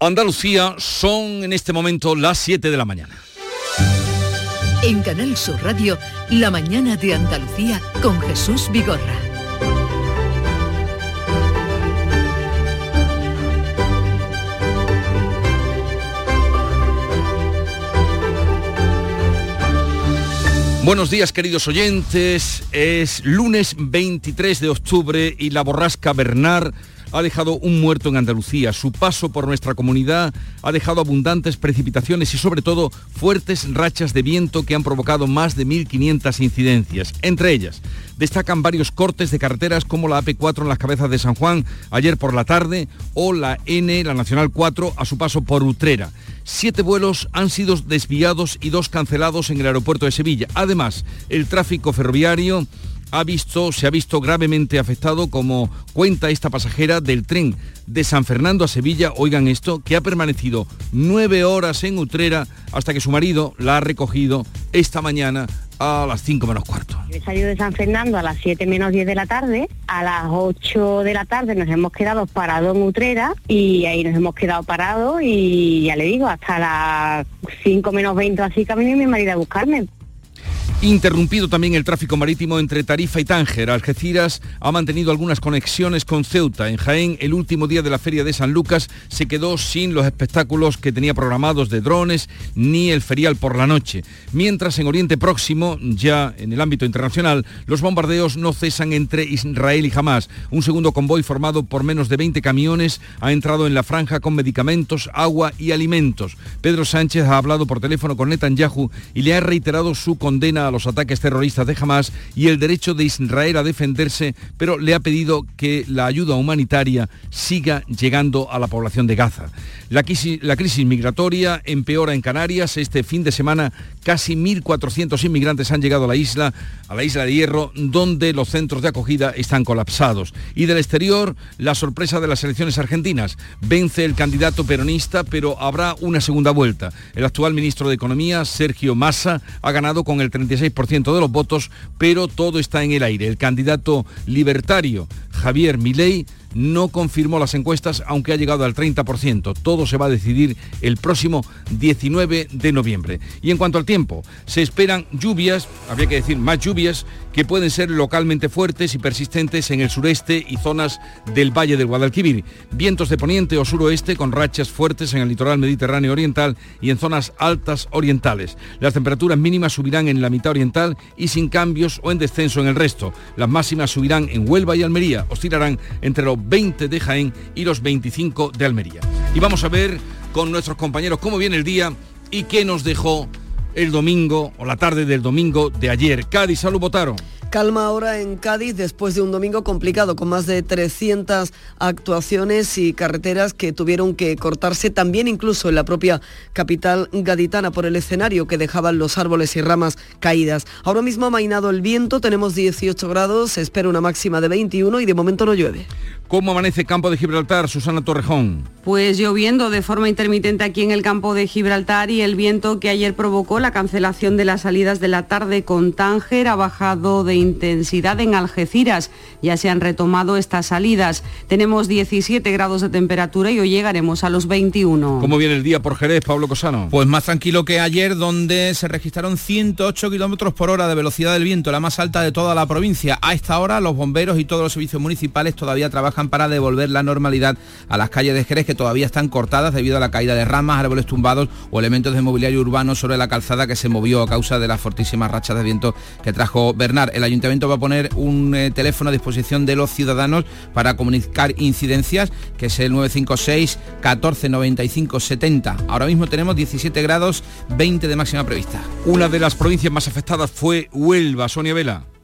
Andalucía son en este momento las 7 de la mañana. En Canal Sur Radio, La mañana de Andalucía con Jesús Vigorra. Buenos días queridos oyentes, es lunes 23 de octubre y la borrasca Bernard ha dejado un muerto en Andalucía. Su paso por nuestra comunidad ha dejado abundantes precipitaciones y sobre todo fuertes rachas de viento que han provocado más de 1.500 incidencias. Entre ellas, destacan varios cortes de carreteras como la AP4 en las cabezas de San Juan ayer por la tarde o la N, la Nacional 4, a su paso por Utrera. Siete vuelos han sido desviados y dos cancelados en el aeropuerto de Sevilla. Además, el tráfico ferroviario ha visto, se ha visto gravemente afectado, como cuenta esta pasajera del tren de San Fernando a Sevilla, oigan esto, que ha permanecido nueve horas en Utrera hasta que su marido la ha recogido esta mañana a las 5 menos cuarto. He salido de San Fernando a las 7 menos 10 de la tarde, a las 8 de la tarde nos hemos quedado parados en Utrera y ahí nos hemos quedado parados y ya le digo, hasta las 5 menos 20 así que mi marido a buscarme. Interrumpido también el tráfico marítimo entre Tarifa y Tánger. Algeciras ha mantenido algunas conexiones con Ceuta. En Jaén, el último día de la feria de San Lucas se quedó sin los espectáculos que tenía programados de drones ni el ferial por la noche. Mientras en Oriente Próximo, ya en el ámbito internacional, los bombardeos no cesan entre Israel y Hamas. Un segundo convoy formado por menos de 20 camiones ha entrado en la franja con medicamentos, agua y alimentos. Pedro Sánchez ha hablado por teléfono con Netanyahu y le ha reiterado su condena a los ataques terroristas de Hamas y el derecho de Israel a defenderse, pero le ha pedido que la ayuda humanitaria siga llegando a la población de Gaza. La la crisis migratoria empeora en Canarias. Este fin de semana casi 1.400 inmigrantes han llegado a la isla, a la isla de Hierro, donde los centros de acogida están colapsados. Y del exterior, la sorpresa de las elecciones argentinas. Vence el candidato peronista, pero habrá una segunda vuelta. El actual ministro de Economía, Sergio Massa, ha ganado con el 36% de los votos, pero todo está en el aire. El candidato libertario, Javier Milei, no confirmó las encuestas, aunque ha llegado al 30%. Todo se va a decidir el próximo 19 de noviembre. Y en cuanto al tiempo, se esperan lluvias, habría que decir más lluvias, que pueden ser localmente fuertes y persistentes en el sureste y zonas del Valle del Guadalquivir. Vientos de poniente o suroeste con rachas fuertes en el litoral mediterráneo oriental y en zonas altas orientales. Las temperaturas mínimas subirán en la mitad oriental y sin cambios o en descenso en el resto. Las máximas subirán en Huelva y Almería, oscilarán entre los 20 de Jaén y los 25 de Almería. Y vamos a ver con nuestros compañeros cómo viene el día y qué nos dejó el domingo o la tarde del domingo de ayer. Cádiz, salud, votaron. Calma ahora en Cádiz después de un domingo complicado con más de 300 actuaciones y carreteras que tuvieron que cortarse también incluso en la propia capital gaditana por el escenario que dejaban los árboles y ramas caídas. Ahora mismo ha mainado el viento, tenemos 18 grados, se espera una máxima de 21 y de momento no llueve. ¿Cómo amanece Campo de Gibraltar, Susana Torrejón? Pues lloviendo de forma intermitente aquí en el campo de Gibraltar y el viento que ayer provocó la cancelación de las salidas de la tarde con Tánger ha bajado de intensidad en Algeciras. Ya se han retomado estas salidas. Tenemos 17 grados de temperatura y hoy llegaremos a los 21. ¿Cómo viene el día por Jerez, Pablo Cosano? Pues más tranquilo que ayer, donde se registraron 108 kilómetros por hora de velocidad del viento, la más alta de toda la provincia. A esta hora, los bomberos y todos los servicios municipales todavía trabajan para devolver la normalidad a las calles de Jerez que todavía están cortadas debido a la caída de ramas, árboles tumbados o elementos de mobiliario urbano sobre la calzada que se movió a causa de las fortísimas rachas de viento que trajo Bernard. El ayuntamiento va a poner un eh, teléfono a disposición de los ciudadanos para comunicar incidencias, que es el 956 14 95 70. Ahora mismo tenemos 17 grados, 20 de máxima prevista. Una de las provincias más afectadas fue Huelva, Sonia Vela.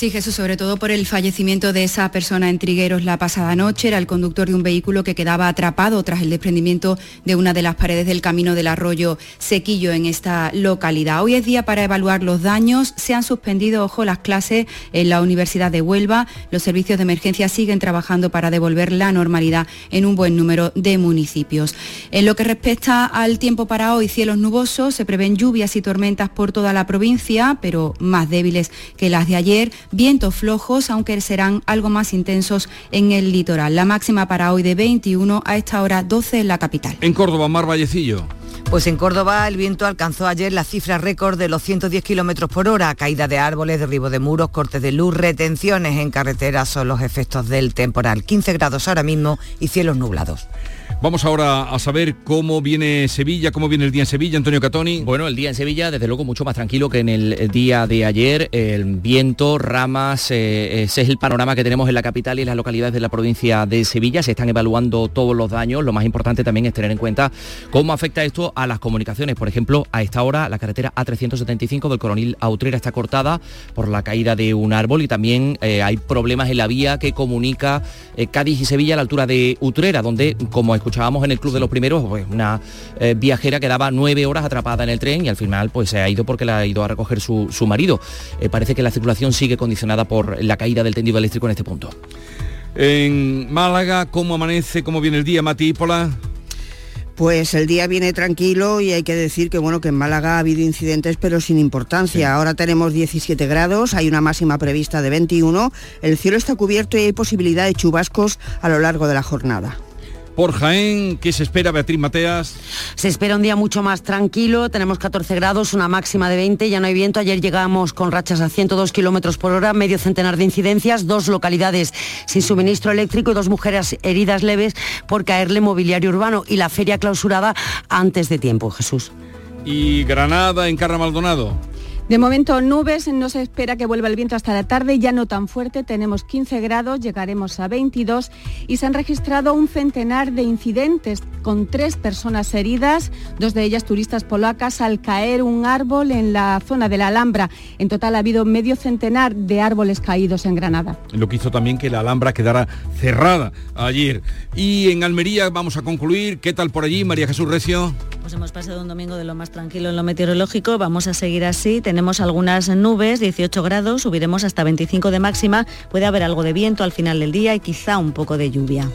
Sí, Jesús, sobre todo por el fallecimiento de esa persona en Trigueros la pasada noche. Era el conductor de un vehículo que quedaba atrapado tras el desprendimiento de una de las paredes del camino del arroyo Sequillo en esta localidad. Hoy es día para evaluar los daños. Se han suspendido, ojo, las clases en la Universidad de Huelva. Los servicios de emergencia siguen trabajando para devolver la normalidad en un buen número de municipios. En lo que respecta al tiempo para hoy, cielos nubosos, se prevén lluvias y tormentas por toda la provincia, pero más débiles que las de ayer vientos flojos, aunque serán algo más intensos en el litoral. La máxima para hoy de 21, a esta hora 12 en la capital. En Córdoba, Mar Vallecillo. Pues en Córdoba el viento alcanzó ayer la cifra récord de los 110 kilómetros por hora. Caída de árboles, derribo de muros, cortes de luz, retenciones en carreteras son los efectos del temporal. 15 grados ahora mismo y cielos nublados. Vamos ahora a saber cómo viene Sevilla, cómo viene el día en Sevilla, Antonio Catoni. Bueno, el día en Sevilla, desde luego, mucho más tranquilo que en el día de ayer. El viento, ramas, eh, ese es el panorama que tenemos en la capital y en las localidades de la provincia de Sevilla. Se están evaluando todos los daños. Lo más importante también es tener en cuenta cómo afecta esto a las comunicaciones. Por ejemplo, a esta hora la carretera A375 del Coronil Autrera está cortada por la caída de un árbol y también eh, hay problemas en la vía que comunica eh, Cádiz y Sevilla a la altura de Utrera, donde, como escuchábamos en el Club de los Primeros, pues una eh, viajera quedaba nueve horas atrapada en el tren y al final pues se ha ido porque la ha ido a recoger su, su marido. Eh, parece que la circulación sigue condicionada por la caída del tendido eléctrico en este punto. En Málaga, ¿cómo amanece? ¿Cómo viene el día, Mati Ípola? Pues el día viene tranquilo y hay que decir que bueno que en Málaga ha habido incidentes pero sin importancia. Ahora tenemos 17 grados, hay una máxima prevista de 21, el cielo está cubierto y hay posibilidad de chubascos a lo largo de la jornada. Por Jaén, ¿qué se espera, Beatriz Mateas? Se espera un día mucho más tranquilo, tenemos 14 grados, una máxima de 20, ya no hay viento. Ayer llegamos con rachas a 102 kilómetros por hora, medio centenar de incidencias, dos localidades sin suministro eléctrico y dos mujeres heridas leves por caerle mobiliario urbano y la feria clausurada antes de tiempo, Jesús. Y Granada, en Carra Maldonado. De momento nubes, no se espera que vuelva el viento hasta la tarde, ya no tan fuerte, tenemos 15 grados, llegaremos a 22 y se han registrado un centenar de incidentes con tres personas heridas, dos de ellas turistas polacas, al caer un árbol en la zona de la Alhambra. En total ha habido medio centenar de árboles caídos en Granada. Lo que hizo también que la Alhambra quedara cerrada ayer. Y en Almería vamos a concluir. ¿Qué tal por allí, María Jesús Recio? Pues hemos pasado un domingo de lo más tranquilo en lo meteorológico, vamos a seguir así. Tenemos algunas nubes, 18 grados, subiremos hasta 25 de máxima, puede haber algo de viento al final del día y quizá un poco de lluvia.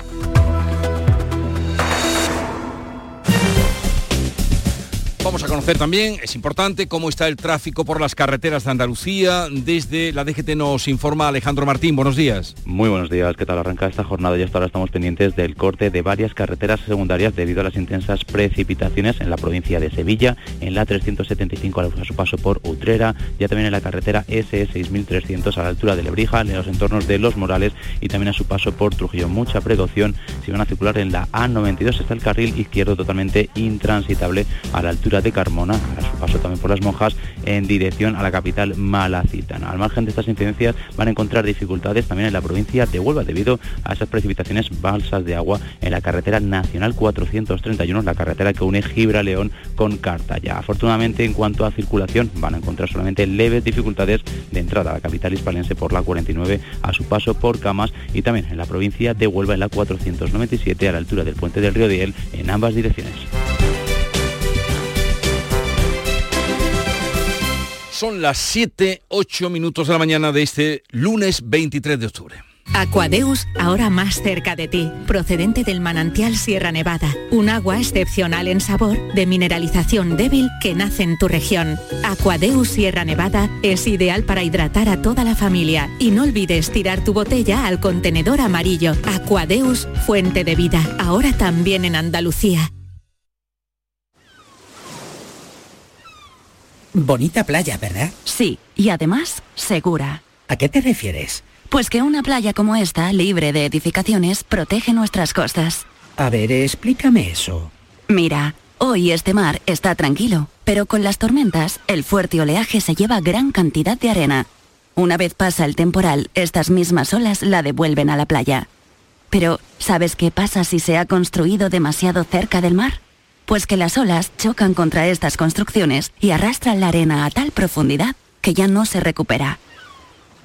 Vamos a conocer también, es importante, cómo está el tráfico por las carreteras de Andalucía. Desde la DGT nos informa Alejandro Martín. Buenos días. Muy buenos días. ¿Qué tal arranca esta jornada? Y hasta ahora estamos pendientes del corte de varias carreteras secundarias debido a las intensas precipitaciones en la provincia de Sevilla, en la 375 a su paso por Utrera, ya también en la carretera S6300 a la altura de Lebrija, en los entornos de Los Morales y también a su paso por Trujillo. Mucha precaución si van a circular en la A92. Está el carril izquierdo totalmente intransitable a la altura de Carmona, a su paso también por las monjas, en dirección a la capital malacitana. Al margen de estas incidencias van a encontrar dificultades también en la provincia de Huelva debido a esas precipitaciones balsas de agua en la carretera nacional 431, la carretera que une Gibraleón con Cartaya. Afortunadamente en cuanto a circulación van a encontrar solamente leves dificultades de entrada a la capital hispalense por la 49 a su paso por Camas y también en la provincia de Huelva en la 497 a la altura del puente del río Diel en ambas direcciones. Son las 7, 8 minutos de la mañana de este lunes 23 de octubre. Aquadeus, ahora más cerca de ti, procedente del manantial Sierra Nevada, un agua excepcional en sabor, de mineralización débil que nace en tu región. Aquadeus Sierra Nevada es ideal para hidratar a toda la familia y no olvides tirar tu botella al contenedor amarillo. Aquadeus, fuente de vida, ahora también en Andalucía. Bonita playa, ¿verdad? Sí, y además segura. ¿A qué te refieres? Pues que una playa como esta, libre de edificaciones, protege nuestras costas. A ver, explícame eso. Mira, hoy este mar está tranquilo, pero con las tormentas, el fuerte oleaje se lleva gran cantidad de arena. Una vez pasa el temporal, estas mismas olas la devuelven a la playa. Pero, ¿sabes qué pasa si se ha construido demasiado cerca del mar? Pues que las olas chocan contra estas construcciones y arrastran la arena a tal profundidad que ya no se recupera.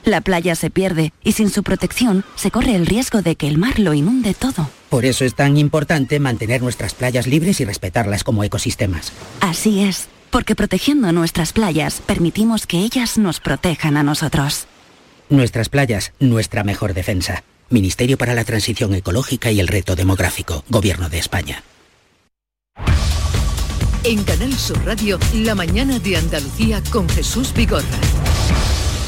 La playa se pierde y sin su protección se corre el riesgo de que el mar lo inunde todo. Por eso es tan importante mantener nuestras playas libres y respetarlas como ecosistemas. Así es, porque protegiendo nuestras playas permitimos que ellas nos protejan a nosotros. Nuestras playas, nuestra mejor defensa. Ministerio para la Transición Ecológica y el Reto Demográfico, Gobierno de España. En Canal Sur Radio, la mañana de Andalucía con Jesús Vigorra.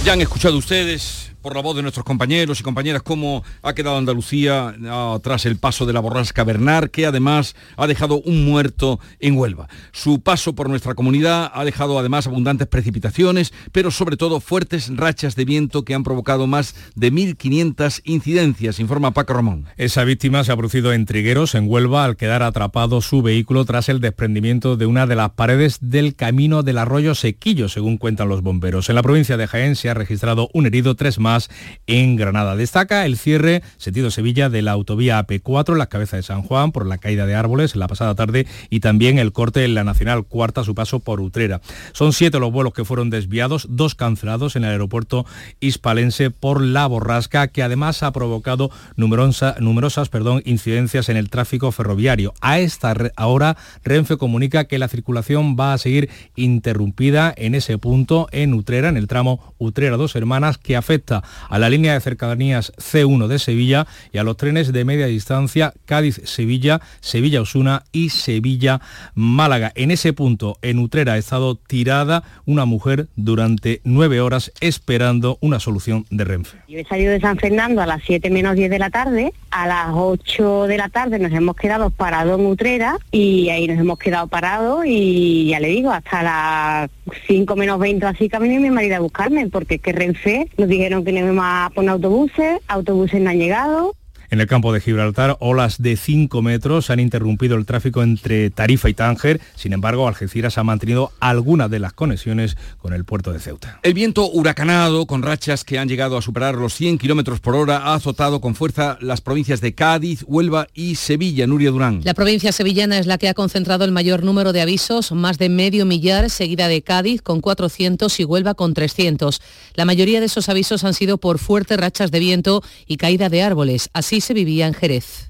Ya han escuchado ustedes por la voz de nuestros compañeros y compañeras cómo ha quedado Andalucía ah, tras el paso de la borrasca Bernard, que además ha dejado un muerto en Huelva. Su paso por nuestra comunidad ha dejado además abundantes precipitaciones, pero sobre todo fuertes rachas de viento que han provocado más de 1.500 incidencias, informa Paco Ramón. Esa víctima se ha producido en Trigueros, en Huelva, al quedar atrapado su vehículo tras el desprendimiento de una de las paredes del camino del arroyo Sequillo, según cuentan los bomberos. En la provincia de Jaén se ha registrado un herido, tres más en Granada. Destaca el cierre sentido Sevilla de la autovía AP4 en la cabeza de San Juan por la caída de árboles en la pasada tarde y también el corte en la Nacional Cuarta a su paso por Utrera. Son siete los vuelos que fueron desviados, dos cancelados en el aeropuerto hispalense por la borrasca que además ha provocado numerosas perdón, incidencias en el tráfico ferroviario. A esta hora Renfe comunica que la circulación va a seguir interrumpida en ese punto en Utrera, en el tramo Utrera Dos Hermanas, que afecta a la línea de cercanías C1 de Sevilla y a los trenes de media distancia Cádiz-Sevilla, Sevilla-Osuna y Sevilla-Málaga. En ese punto, en Utrera, ha estado tirada una mujer durante nueve horas esperando una solución de Renfe. Yo he salido de San Fernando a las 7 menos 10 de la tarde, a las 8 de la tarde nos hemos quedado parados en Utrera y ahí nos hemos quedado parados y ya le digo, hasta las 5 menos 20 así camino mi marido a buscarme porque es que Renfe nos dijeron que íbamos a poner autobuses, autobuses no han llegado, en el campo de Gibraltar, olas de 5 metros han interrumpido el tráfico entre Tarifa y Tánger. Sin embargo, Algeciras ha mantenido algunas de las conexiones con el puerto de Ceuta. El viento huracanado, con rachas que han llegado a superar los 100 kilómetros por hora, ha azotado con fuerza las provincias de Cádiz, Huelva y Sevilla. Nuria Durán. La provincia sevillana es la que ha concentrado el mayor número de avisos, más de medio millar, seguida de Cádiz con 400 y Huelva con 300. La mayoría de esos avisos han sido por fuertes rachas de viento y caída de árboles. Así se vivía en Jerez.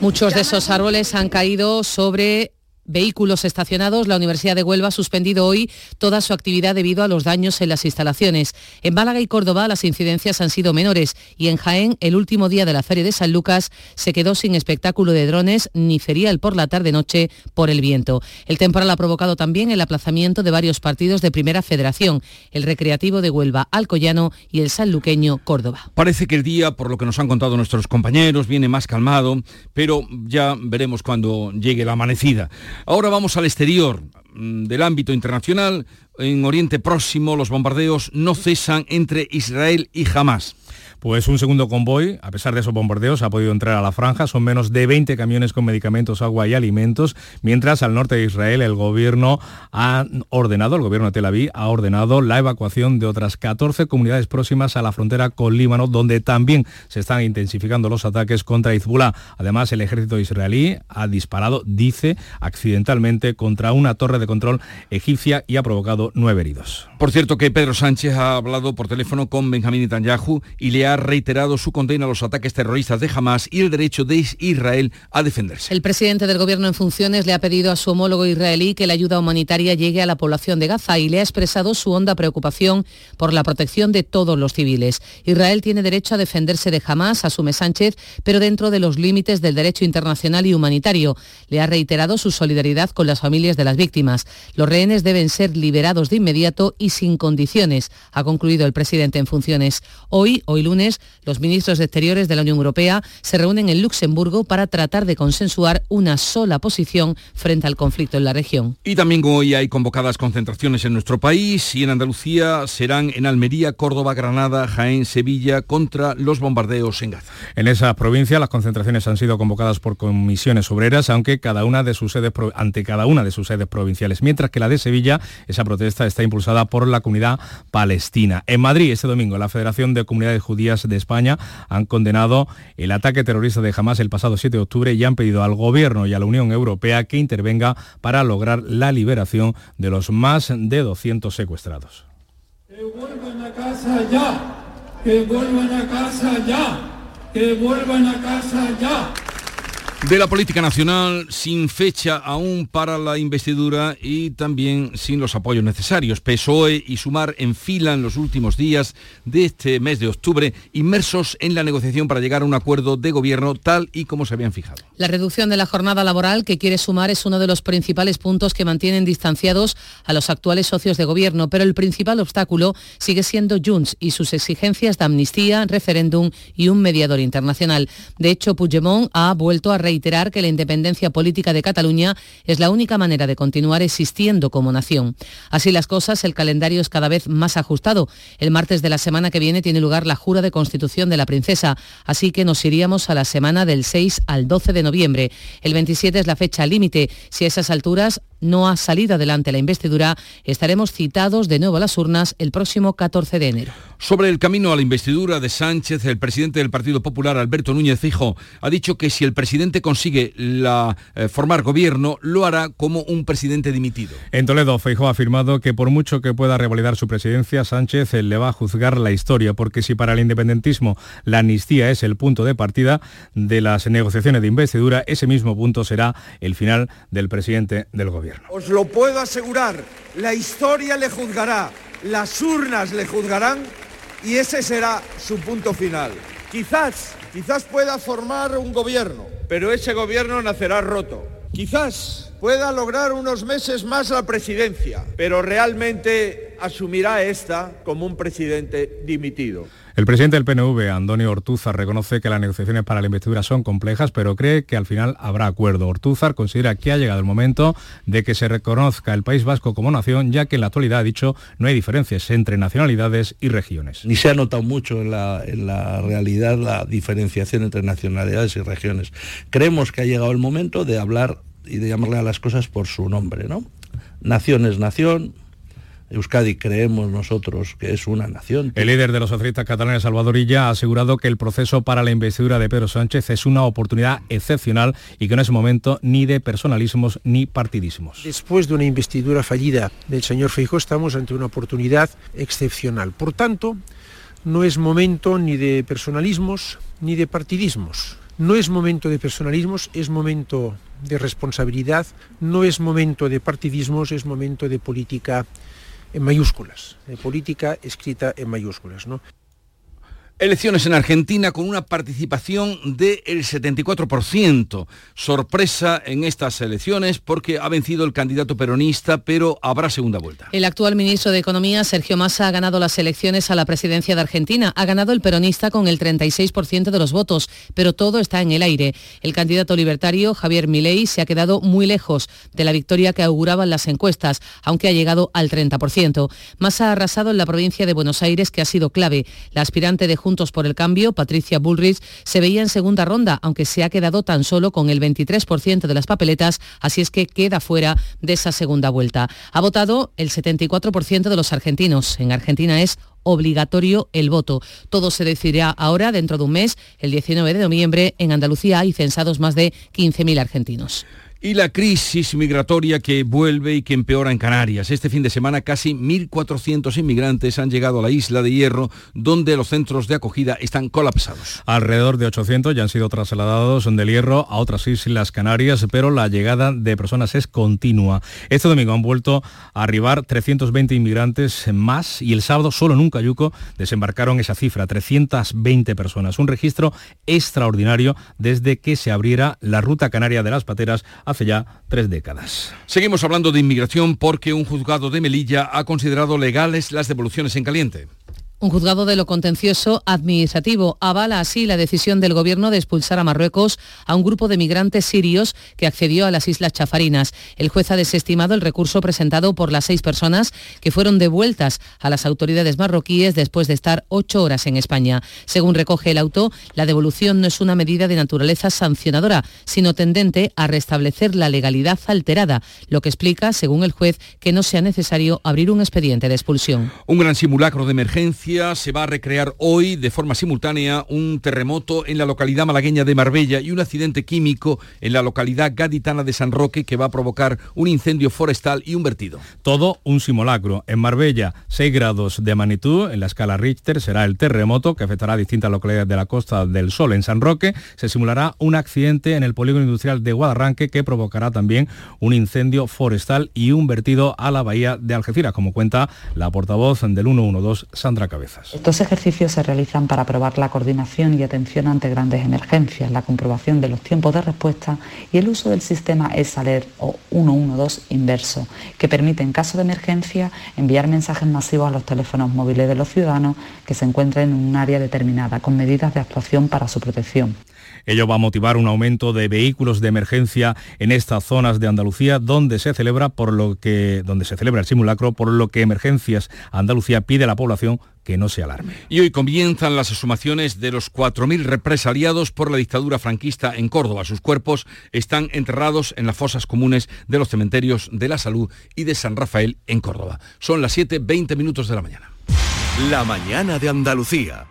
Muchos de esos árboles han caído sobre vehículos estacionados, la Universidad de Huelva ha suspendido hoy toda su actividad debido a los daños en las instalaciones. En Málaga y Córdoba las incidencias han sido menores y en Jaén el último día de la Feria de San Lucas se quedó sin espectáculo de drones ni ferial por la tarde-noche por el viento. El temporal ha provocado también el aplazamiento de varios partidos de Primera Federación, el Recreativo de Huelva, Alcoyano y el sanluqueño Córdoba. Parece que el día, por lo que nos han contado nuestros compañeros, viene más calmado, pero ya veremos cuando llegue la amanecida. Ahora vamos al exterior mm, del ámbito internacional. En Oriente Próximo los bombardeos no cesan entre Israel y Hamas. Pues un segundo convoy, a pesar de esos bombardeos, ha podido entrar a la franja. Son menos de 20 camiones con medicamentos, agua y alimentos, mientras al norte de Israel el gobierno ha ordenado, el gobierno de Tel Aviv ha ordenado la evacuación de otras 14 comunidades próximas a la frontera con Líbano, donde también se están intensificando los ataques contra Hezbollah. Además, el ejército israelí ha disparado, dice, accidentalmente contra una torre de control egipcia y ha provocado nueve heridos. Por cierto que Pedro Sánchez ha hablado por teléfono con Benjamín Netanyahu y le ha reiterado su condena a los ataques terroristas de Hamas y el derecho de Israel a defenderse. El presidente del gobierno en funciones le ha pedido a su homólogo israelí que la ayuda humanitaria llegue a la población de Gaza y le ha expresado su honda preocupación por la protección de todos los civiles. Israel tiene derecho a defenderse de Hamas, asume Sánchez, pero dentro de los límites del derecho internacional y humanitario. Le ha reiterado su solidaridad con las familias de las víctimas. Los rehenes deben ser liberados de inmediato y sin condiciones, ha concluido el presidente en funciones. Hoy, hoy lunes, los ministros de Exteriores de la Unión Europea se reúnen en Luxemburgo para tratar de consensuar una sola posición frente al conflicto en la región. Y también hoy hay convocadas concentraciones en nuestro país y en Andalucía serán en Almería, Córdoba, Granada, Jaén, Sevilla contra los bombardeos en Gaza. En esa provincia las concentraciones han sido convocadas por comisiones obreras, aunque cada una de sus sedes ante cada una de sus sedes provinciales, mientras que la de Sevilla, esa protesta está impulsada por la comunidad palestina. En Madrid, este domingo, la Federación de Comunidades Judías de España han condenado el ataque terrorista de Hamas el pasado 7 de octubre y han pedido al Gobierno y a la Unión Europea que intervenga para lograr la liberación de los más de 200 secuestrados. De la política nacional, sin fecha aún para la investidura y también sin los apoyos necesarios. PSOE y Sumar enfilan los últimos días de este mes de octubre, inmersos en la negociación para llegar a un acuerdo de gobierno tal y como se habían fijado. La reducción de la jornada laboral que quiere Sumar es uno de los principales puntos que mantienen distanciados a los actuales socios de gobierno, pero el principal obstáculo sigue siendo Junts y sus exigencias de amnistía, referéndum y un mediador internacional. De hecho, Puigdemont ha vuelto a reiterar que la independencia política de Cataluña es la única manera de continuar existiendo como nación. Así las cosas, el calendario es cada vez más ajustado. El martes de la semana que viene tiene lugar la jura de constitución de la princesa, así que nos iríamos a la semana del 6 al 12 de noviembre. El 27 es la fecha límite. Si a esas alturas no ha salido adelante la investidura, estaremos citados de nuevo a las urnas el próximo 14 de enero. Sobre el camino a la investidura de Sánchez, el presidente del Partido Popular, Alberto Núñez Fijo, ha dicho que si el presidente consigue la, eh, formar gobierno, lo hará como un presidente dimitido. En Toledo, Feijóo ha afirmado que por mucho que pueda revalidar su presidencia, Sánchez le va a juzgar la historia, porque si para el independentismo la amnistía es el punto de partida de las negociaciones de investidura, ese mismo punto será el final del presidente del gobierno. Os lo puedo asegurar, la historia le juzgará, las urnas le juzgarán y ese será su punto final. Quizás, quizás pueda formar un gobierno, pero ese gobierno nacerá roto. Quizás pueda lograr unos meses más la presidencia, pero realmente asumirá esta como un presidente dimitido. El presidente del PNV, Antonio Ortúzar, reconoce que las negociaciones para la investidura son complejas, pero cree que al final habrá acuerdo. Ortúzar considera que ha llegado el momento de que se reconozca el País Vasco como nación, ya que en la actualidad, ha dicho, no hay diferencias entre nacionalidades y regiones. Ni se ha notado mucho en la, en la realidad la diferenciación entre nacionalidades y regiones. Creemos que ha llegado el momento de hablar y de llamarle a las cosas por su nombre, ¿no? Nación es nación, Euskadi creemos nosotros que es una nación. El líder de los socialistas catalanes, Salvador Illa, ha asegurado que el proceso para la investidura de Pedro Sánchez es una oportunidad excepcional y que en ese momento ni de personalismos ni partidismos. Después de una investidura fallida del señor Feijóo estamos ante una oportunidad excepcional. Por tanto, no es momento ni de personalismos ni de partidismos. No es momento de personalismos, es momento de responsabilidad, no es momento de partidismos, es momento de política en maiúsculas, de política escrita en maiúsculas. ¿no? Elecciones en Argentina con una participación del 74%. Sorpresa en estas elecciones porque ha vencido el candidato peronista, pero habrá segunda vuelta. El actual ministro de Economía, Sergio Massa, ha ganado las elecciones a la presidencia de Argentina. Ha ganado el peronista con el 36% de los votos, pero todo está en el aire. El candidato libertario, Javier Milei, se ha quedado muy lejos de la victoria que auguraban las encuestas, aunque ha llegado al 30%. Massa ha arrasado en la provincia de Buenos Aires, que ha sido clave. La aspirante de Juntos por el Cambio, Patricia Bullrich, se veía en segunda ronda, aunque se ha quedado tan solo con el 23% de las papeletas, así es que queda fuera de esa segunda vuelta. Ha votado el 74% de los argentinos. En Argentina es obligatorio el voto. Todo se decidirá ahora, dentro de un mes, el 19 de noviembre. En Andalucía hay censados más de 15.000 argentinos y la crisis migratoria que vuelve y que empeora en Canarias. Este fin de semana casi 1.400 inmigrantes han llegado a la isla de Hierro, donde los centros de acogida están colapsados. Alrededor de 800 ya han sido trasladados del Hierro a otras islas Canarias, pero la llegada de personas es continua. Este domingo han vuelto a arribar 320 inmigrantes más y el sábado solo en un cayuco desembarcaron esa cifra, 320 personas. Un registro extraordinario desde que se abriera la ruta canaria de las pateras hace ya tres décadas. Seguimos hablando de inmigración porque un juzgado de Melilla ha considerado legales las devoluciones en caliente. Un juzgado de lo contencioso administrativo avala así la decisión del gobierno de expulsar a Marruecos a un grupo de migrantes sirios que accedió a las Islas Chafarinas. El juez ha desestimado el recurso presentado por las seis personas que fueron devueltas a las autoridades marroquíes después de estar ocho horas en España. Según recoge el auto, la devolución no es una medida de naturaleza sancionadora, sino tendente a restablecer la legalidad alterada, lo que explica, según el juez, que no sea necesario abrir un expediente de expulsión. Un gran simulacro de emergencia Se va a recrear hoy de forma simultánea un terremoto en la localidad malagueña de Marbella y un accidente químico en la localidad gaditana de San Roque que va a provocar un incendio forestal y un vertido. Todo un simulacro. En Marbella, 6 grados de magnitud en la escala Richter será el terremoto que afectará a distintas localidades de la Costa del Sol. En San Roque se simulará un accidente en el polígono industrial de Guadarranque que provocará también un incendio forestal y un vertido a la bahía de Algeciras, como cuenta la portavoz del 112, Sandra Estos ejercicios se realizan para probar la coordinación y atención ante grandes emergencias, la comprobación de los tiempos de respuesta y el uso del sistema ESALER o 112 inverso, que permite en caso de emergencia enviar mensajes masivos a los teléfonos móviles de los ciudadanos que se encuentren en un área determinada con medidas de actuación para su protección. Ello va a motivar un aumento de vehículos de emergencia en estas zonas de Andalucía donde se celebra por lo que donde se celebra el simulacro, por lo que Emergencias Andalucía pide a la población que no se alarme. Y hoy comienzan las exhumaciones de los 4.000 represaliados por la dictadura franquista en Córdoba. Sus cuerpos están enterrados en las fosas comunes de los cementerios de la Salud y de San Rafael en Córdoba. Son las 7.20 minutos de la mañana. La mañana de Andalucía.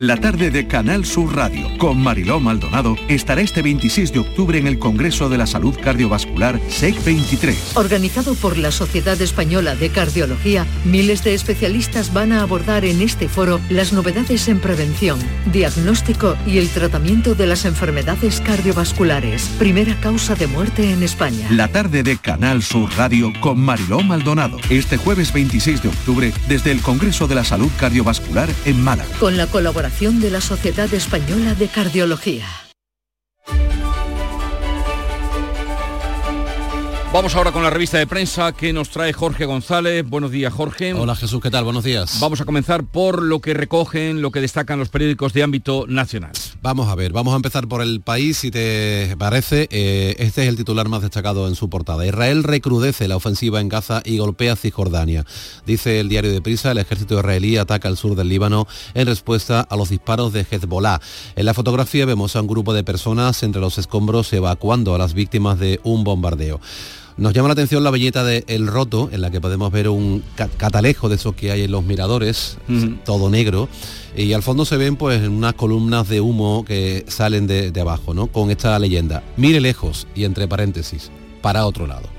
La tarde de Canal Sur Radio con Mariló Maldonado estará este 26 de octubre en el Congreso de la Salud Cardiovascular SEC 23. Organizado por la Sociedad Española de Cardiología, miles de especialistas van a abordar en este foro las novedades en prevención, diagnóstico y el tratamiento de las enfermedades cardiovasculares, primera causa de muerte en España. La tarde de Canal Sur Radio con Mariló Maldonado este jueves 26 de octubre desde el Congreso de la Salud Cardiovascular en Málaga. Con la colaboración de la Sociedad Española de Cardiología. Vamos ahora con la revista de prensa que nos trae Jorge González. Buenos días, Jorge. Hola Jesús, ¿qué tal? Buenos días. Vamos a comenzar por lo que recogen, lo que destacan los periódicos de ámbito nacional. Vamos a ver, vamos a empezar por el país, si te parece. Eh, este es el titular más destacado en su portada. Israel recrudece la ofensiva en Gaza y golpea Cisjordania. Dice el diario de Prisa, el ejército israelí ataca el sur del Líbano en respuesta a los disparos de Hezbollah. En la fotografía vemos a un grupo de personas entre los escombros evacuando a las víctimas de un bombardeo. Nos llama la atención la belleta de El Roto, en la que podemos ver un catalejo de esos que hay en los miradores, todo negro, y al fondo se ven pues unas columnas de humo que salen de, de abajo, ¿no? Con esta leyenda, mire lejos y entre paréntesis, para otro lado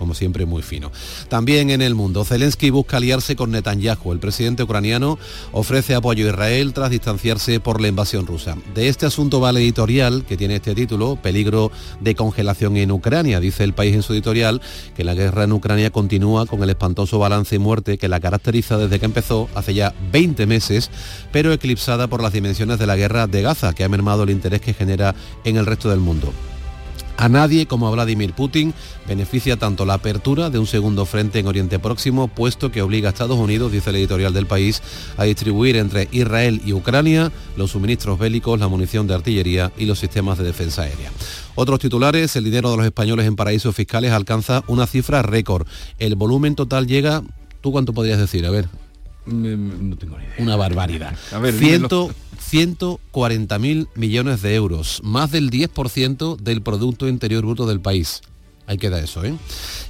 como siempre muy fino. También en el mundo, Zelensky busca aliarse con Netanyahu. El presidente ucraniano ofrece apoyo a Israel tras distanciarse por la invasión rusa. De este asunto va el editorial que tiene este título, Peligro de congelación en Ucrania. Dice el país en su editorial que la guerra en Ucrania continúa con el espantoso balance y muerte que la caracteriza desde que empezó hace ya 20 meses, pero eclipsada por las dimensiones de la guerra de Gaza, que ha mermado el interés que genera en el resto del mundo. A nadie como a Vladimir Putin beneficia tanto la apertura de un segundo frente en Oriente Próximo, puesto que obliga a Estados Unidos, dice el editorial del país, a distribuir entre Israel y Ucrania los suministros bélicos, la munición de artillería y los sistemas de defensa aérea. Otros titulares, el dinero de los españoles en paraísos fiscales alcanza una cifra récord. El volumen total llega, ¿tú cuánto podrías decir? A ver. No tengo ni idea. Una barbaridad. A ver, Ciento, 140.000 millones de euros, más del 10% del Producto Interior Bruto del país. Ahí queda eso, ¿eh?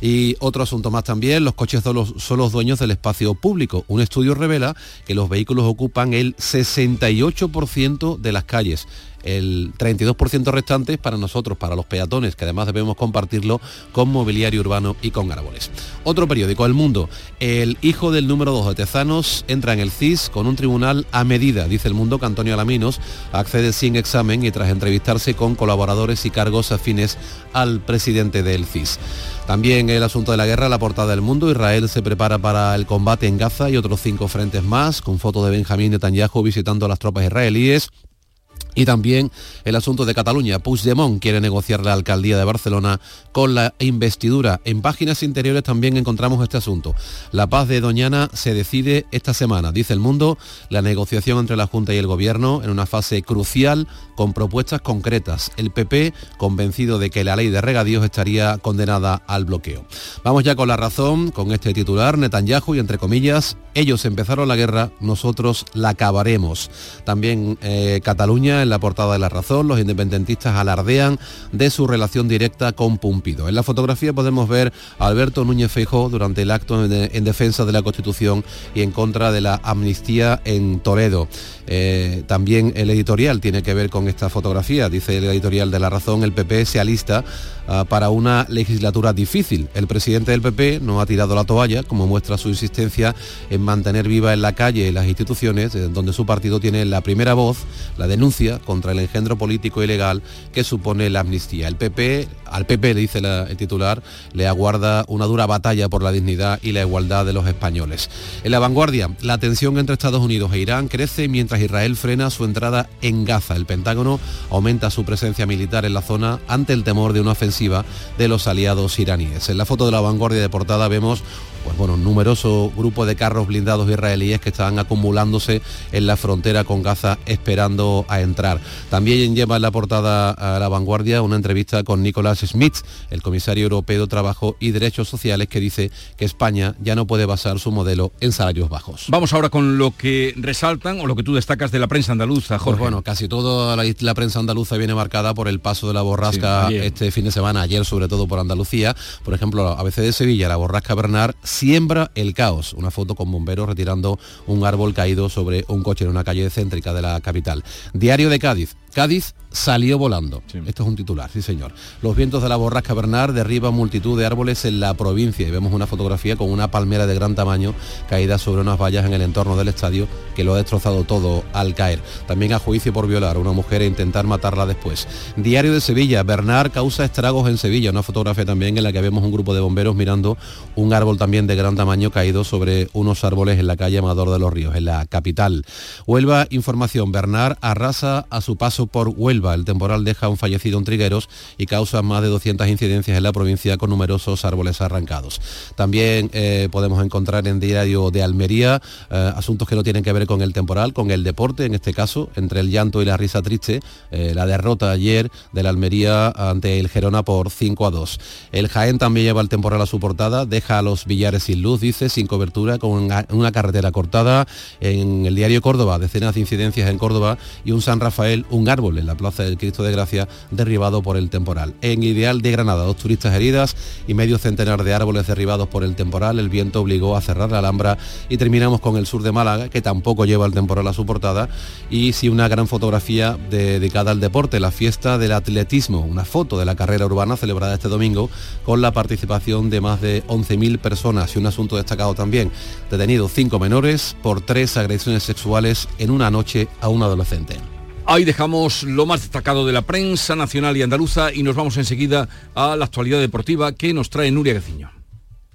Y otro asunto más también, los coches son los, son los dueños del espacio público. Un estudio revela que los vehículos ocupan el 68% de las calles el 32% restante es para nosotros, para los peatones, que además debemos compartirlo con mobiliario urbano y con árboles. Otro periódico, El Mundo. El hijo del número 2 de Tezanos entra en el CIS con un tribunal a medida, dice El Mundo que Antonio Alaminos accede sin examen y tras entrevistarse con colaboradores y cargos afines al presidente del CIS. También el asunto de la guerra, la portada del mundo. Israel se prepara para el combate en Gaza y otros cinco frentes más, con fotos de Benjamín Netanyahu visitando a las tropas israelíes. Y también el asunto de Cataluña. Puigdemont quiere negociar la alcaldía de Barcelona con la investidura. En páginas interiores también encontramos este asunto. La paz de Doñana se decide esta semana, dice el mundo, la negociación entre la Junta y el Gobierno en una fase crucial con propuestas concretas. El PP convencido de que la ley de regadíos estaría condenada al bloqueo. Vamos ya con la razón, con este titular, Netanyahu y entre comillas, ellos empezaron la guerra, nosotros la acabaremos. También eh, Cataluña, en la portada de La Razón, los independentistas alardean de su relación directa con Pumpido. En la fotografía podemos ver a Alberto Núñez Feijóo durante el acto en, defensa de la Constitución y en contra de la amnistía en Toledo. Eh, también el editorial tiene que ver con esta fotografía. Dice el editorial de La Razón, el PP se alista ah, para una legislatura difícil. El presidente del PP no ha tirado la toalla, como muestra su insistencia en mantener viva en la calle las instituciones, donde su partido tiene la primera voz, la denuncia contra el engendro político ilegal que supone la amnistía. El PP, al PP le dice el titular, le aguarda una dura batalla por la dignidad y la igualdad de los españoles. En la vanguardia, la tensión entre Estados Unidos e Irán crece mientras Israel frena su entrada en Gaza. El Pentágono aumenta su presencia militar en la zona ante el temor de una ofensiva de los aliados iraníes. En la foto de la vanguardia de portada vemos pues bueno, un numeroso grupo de carros blindados israelíes que estaban acumulándose en la frontera con Gaza esperando a entrar. También lleva en la portada a la vanguardia una entrevista con Nicolás Smith, el comisario europeo de Trabajo y Derechos Sociales, que dice que España ya no puede basar su modelo en salarios bajos. Vamos ahora con lo que resaltan o lo que tú destacas de la prensa andaluza, pues Jorge. bueno, casi toda la, prensa andaluza viene marcada por el paso de la borrasca este fin de semana, ayer sobre todo por Andalucía. Por ejemplo, a ABC de Sevilla, la borrasca Bernard siembra el caos. Una foto con bomberos retirando un árbol caído sobre un coche en una calle céntrica de la capital. Diario de Cádiz. Cádiz salió volando. Esto es un titular, sí señor. Los vientos de la borrasca Bernard derriban multitud de árboles en la provincia y vemos una fotografía con una palmera de gran tamaño caída sobre unas vallas en el entorno del estadio que lo ha destrozado todo al caer. También a juicio por violar a una mujer e intentar matarla después. Diario de Sevilla, Bernard causa estragos en Sevilla. Una fotografía también en la que vemos un grupo de bomberos mirando un árbol también de gran tamaño caído sobre unos árboles en la calle Amador de los Ríos, en la capital. Huelva, información, Bernard arrasa a su paso por Huelva. El temporal deja un fallecido en Trigueros y causa más de 200 incidencias en la provincia con numerosos árboles arrancados. También eh, podemos encontrar en Diario de Almería eh, asuntos que no tienen que ver con el temporal, con el deporte, en este caso, entre el llanto y la risa triste, eh, la derrota ayer de la Almería ante el Gerona por 5 a 2. El Jaén también lleva el temporal a su portada, deja a los billares sin luz, dice, sin cobertura, con una carretera cortada. En el diario Córdoba, decenas de incidencias en Córdoba y un San Rafael, un árbol en la Plaza del Cristo de Gracia derribado por el temporal. En Ideal de Granada, dos turistas heridas y medio centenar de árboles derribados por el temporal. El viento obligó a cerrar la Alhambra y terminamos con el sur de Málaga, que tampoco lleva el temporal a su portada, y sí una gran fotografía dedicada al deporte, la fiesta del atletismo, una foto de la carrera urbana celebrada este domingo con la participación de más de 11.000 personas y un asunto destacado también, detenidos cinco menores por tres agresiones sexuales en una noche a un adolescente. Ahí dejamos lo más destacado de la prensa nacional y andaluza y nos vamos enseguida a la actualidad deportiva que nos trae Nuria Gaciño.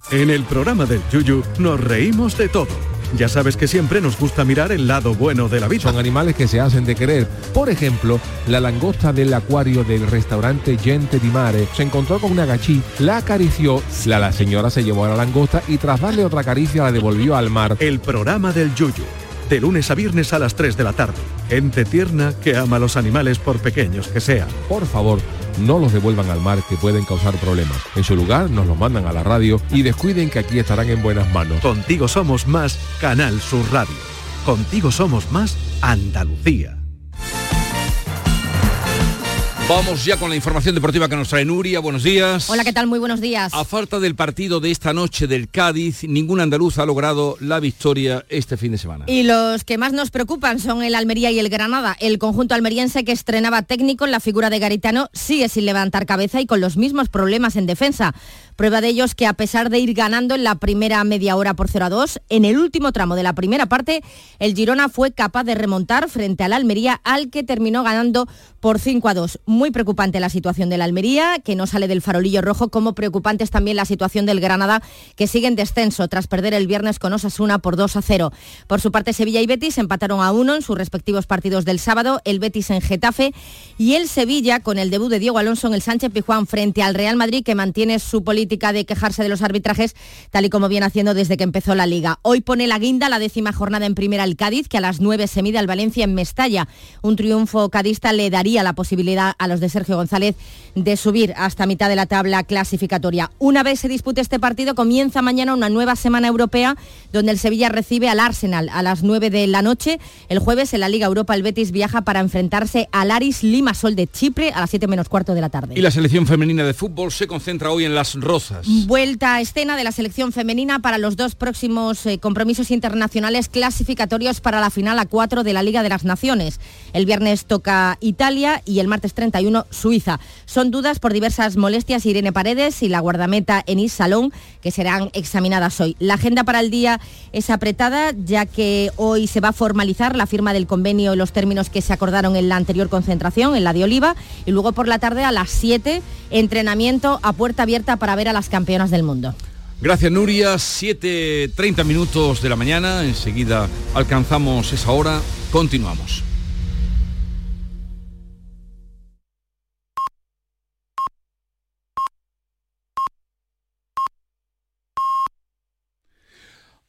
En el programa del Yuyu nos reímos de todo. Ya sabes que siempre nos gusta mirar el lado bueno de la vida. Son animales que se hacen de querer. Por ejemplo, la langosta del acuario del restaurante Gente di Mare se encontró con una gachí, la acarició, la, la señora se llevó a la langosta y tras darle otra caricia la devolvió al mar. El programa del Yuyu de lunes a viernes a las 3 de la tarde. Gente tierna que ama a los animales por pequeños que sean. Por favor, no los devuelvan al mar que pueden causar problemas. En su lugar, nos los mandan a la radio y descuiden que aquí estarán en buenas manos. Contigo somos más Canal Sur Radio. Contigo somos más Andalucía. Vamos ya con la información deportiva que nos trae Nuria. Buenos días. Hola, ¿qué tal? Muy buenos días. A falta del partido de esta noche del Cádiz, ningún andaluz ha logrado la victoria este fin de semana. Y los que más nos preocupan son el Almería y el Granada. El conjunto almeriense que estrenaba técnico en la figura de Garitano sigue sin levantar cabeza y con los mismos problemas en defensa. Prueba de ellos que a pesar de ir ganando en la primera media hora por 0 a 2, en el último tramo de la primera parte, el Girona fue capaz de remontar frente al Almería, al que terminó ganando por 5 a 2. Muy preocupante la situación del Almería, que no sale del farolillo rojo, como preocupante es también la situación del Granada, que sigue en descenso tras perder el viernes con Osasuna por 2 a 0. Por su parte, Sevilla y Betis empataron a 1 en sus respectivos partidos del sábado, el Betis en Getafe y el Sevilla con el debut de Diego Alonso en el Sánchez Pijuán frente al Real Madrid, que mantiene su política política de quejarse de los arbitrajes, tal y como viene haciendo desde que empezó la liga. Hoy pone la guinda la décima jornada en primera el Cádiz, que a las 9 se mide al Valencia en Mestalla. Un triunfo cadista le daría la posibilidad a los de Sergio González de subir hasta mitad de la tabla clasificatoria. Una vez se dispute este partido, comienza mañana una nueva semana europea donde el Sevilla recibe al Arsenal a las 9 de la noche. El jueves en la Liga Europa el Betis viaja para enfrentarse al Aris Limasol de Chipre a las 7 menos cuarto de la tarde. Y la selección femenina de fútbol se concentra hoy en las Vuelta a escena de la selección femenina para los dos próximos eh, compromisos internacionales clasificatorios para la final a 4 de la Liga de las Naciones. El viernes toca Italia y el martes 31 Suiza. Son dudas por diversas molestias Irene Paredes y la guardameta Enis Salón que serán examinadas hoy. La agenda para el día es apretada ya que hoy se va a formalizar la firma del convenio y los términos que se acordaron en la anterior concentración, en la de Oliva, y luego por la tarde a las 7 entrenamiento a puerta abierta para ver a las campeonas del mundo. Gracias Nuria, 7.30 minutos de la mañana, enseguida alcanzamos esa hora, continuamos.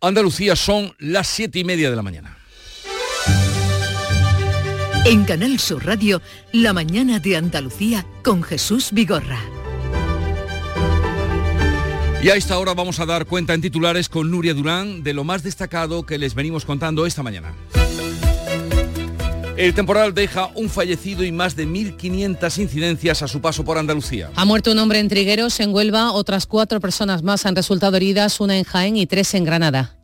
Andalucía son las siete y media de la mañana. En Canal Sur Radio, La mañana de Andalucía con Jesús Vigorra. Y a esta hora vamos a dar cuenta en titulares con Nuria Durán de lo más destacado que les venimos contando esta mañana. El temporal deja un fallecido y más de 1.500 incidencias a su paso por Andalucía. Ha muerto un hombre en Trigueros, en Huelva, otras cuatro personas más han resultado heridas, una en Jaén y tres en Granada.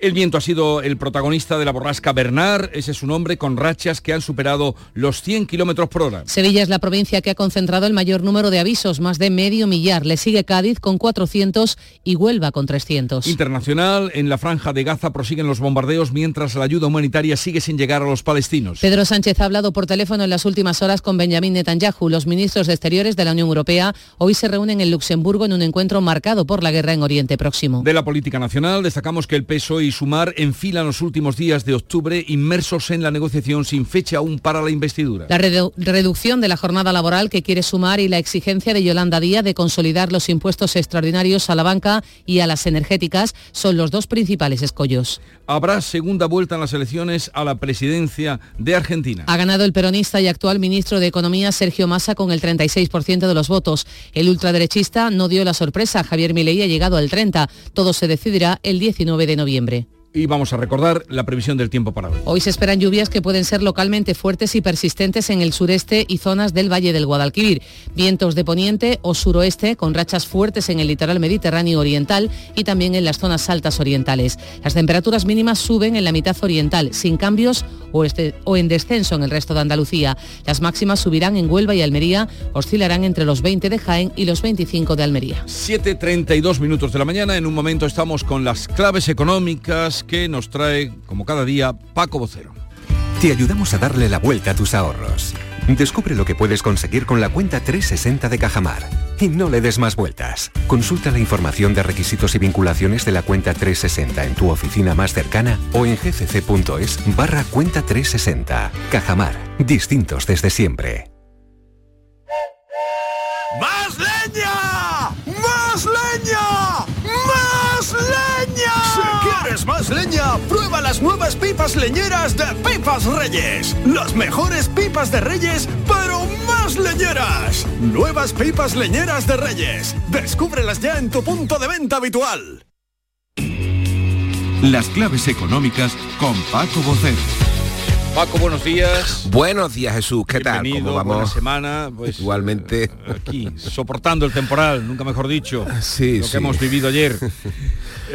El viento ha sido el protagonista de la borrasca Bernard, ese es su nombre, con rachas que han superado los 100 kilómetros por hora. Sevilla es la provincia que ha concentrado el mayor número de avisos, más de medio millar. Le sigue Cádiz con 400 y Huelva con 300. Internacional, en la franja de Gaza prosiguen los bombardeos mientras la ayuda humanitaria sigue sin llegar a los palestinos. Pedro Sánchez ha hablado por teléfono en las últimas horas con Benjamín Netanyahu. Los ministros de Exteriores de la Unión Europea hoy se reúnen en Luxemburgo en un encuentro marcado por la guerra en Oriente Próximo. De la política nacional destacamos que el PSOE y Sumar enfilan los últimos días de octubre inmersos en la negociación sin fecha aún para la investidura. La redu reducción de la jornada laboral que quiere sumar y la exigencia de Yolanda Díaz de consolidar los impuestos extraordinarios a la banca y a las energéticas son los dos principales escollos. Habrá segunda vuelta en las elecciones a la presidencia de Argentina. Ha ganado el peronista y actual ministro de Economía Sergio Massa con el 36% de los votos. El ultraderechista no dio la sorpresa. Javier Milei ha llegado al 30. Todo se decidirá el 19 de noviembre y vamos a recordar la previsión del tiempo para hoy. Hoy se esperan lluvias que pueden ser localmente fuertes y persistentes en el sureste y zonas del Valle del Guadalquivir. Vientos de poniente o suroeste con rachas fuertes en el litoral mediterráneo oriental y también en las zonas altas orientales. Las temperaturas mínimas suben en la mitad oriental, sin cambios o, este, o en descenso en el resto de Andalucía. Las máximas subirán en Huelva y Almería, oscilarán entre los 20 de Jaén y los 25 de Almería. 7.32 minutos de la mañana, en un momento estamos con las claves económicas que nos trae, como cada día, Paco Vocero. Te ayudamos a darle la vuelta a tus ahorros. Descubre lo que puedes conseguir con la cuenta 360 de Cajamar. Y no le des más vueltas. Consulta la información de requisitos y vinculaciones de la cuenta 360 en tu oficina más cercana o en gcc.es barra cuenta 360. Cajamar. Distintos desde siempre. ¡Más leña! ¡Más leña! ¡Más leña! Si más leña, prueba las nuevas pipas leñeras de Pipas Reyes. Las mejores pipas de Reyes, pero más leñeras. Nuevas pipas leñeras de Reyes. Descúbrelas ya en tu punto de venta habitual. Las claves económicas con Paco Bocero. Paco, buenos días. Buenos días, Jesús. ¿Qué tal? ¿Cómo vamos? buena semana. Pues, Igualmente. eh, aquí, soportando el temporal, nunca mejor dicho. Sí, lo sí. que hemos vivido ayer.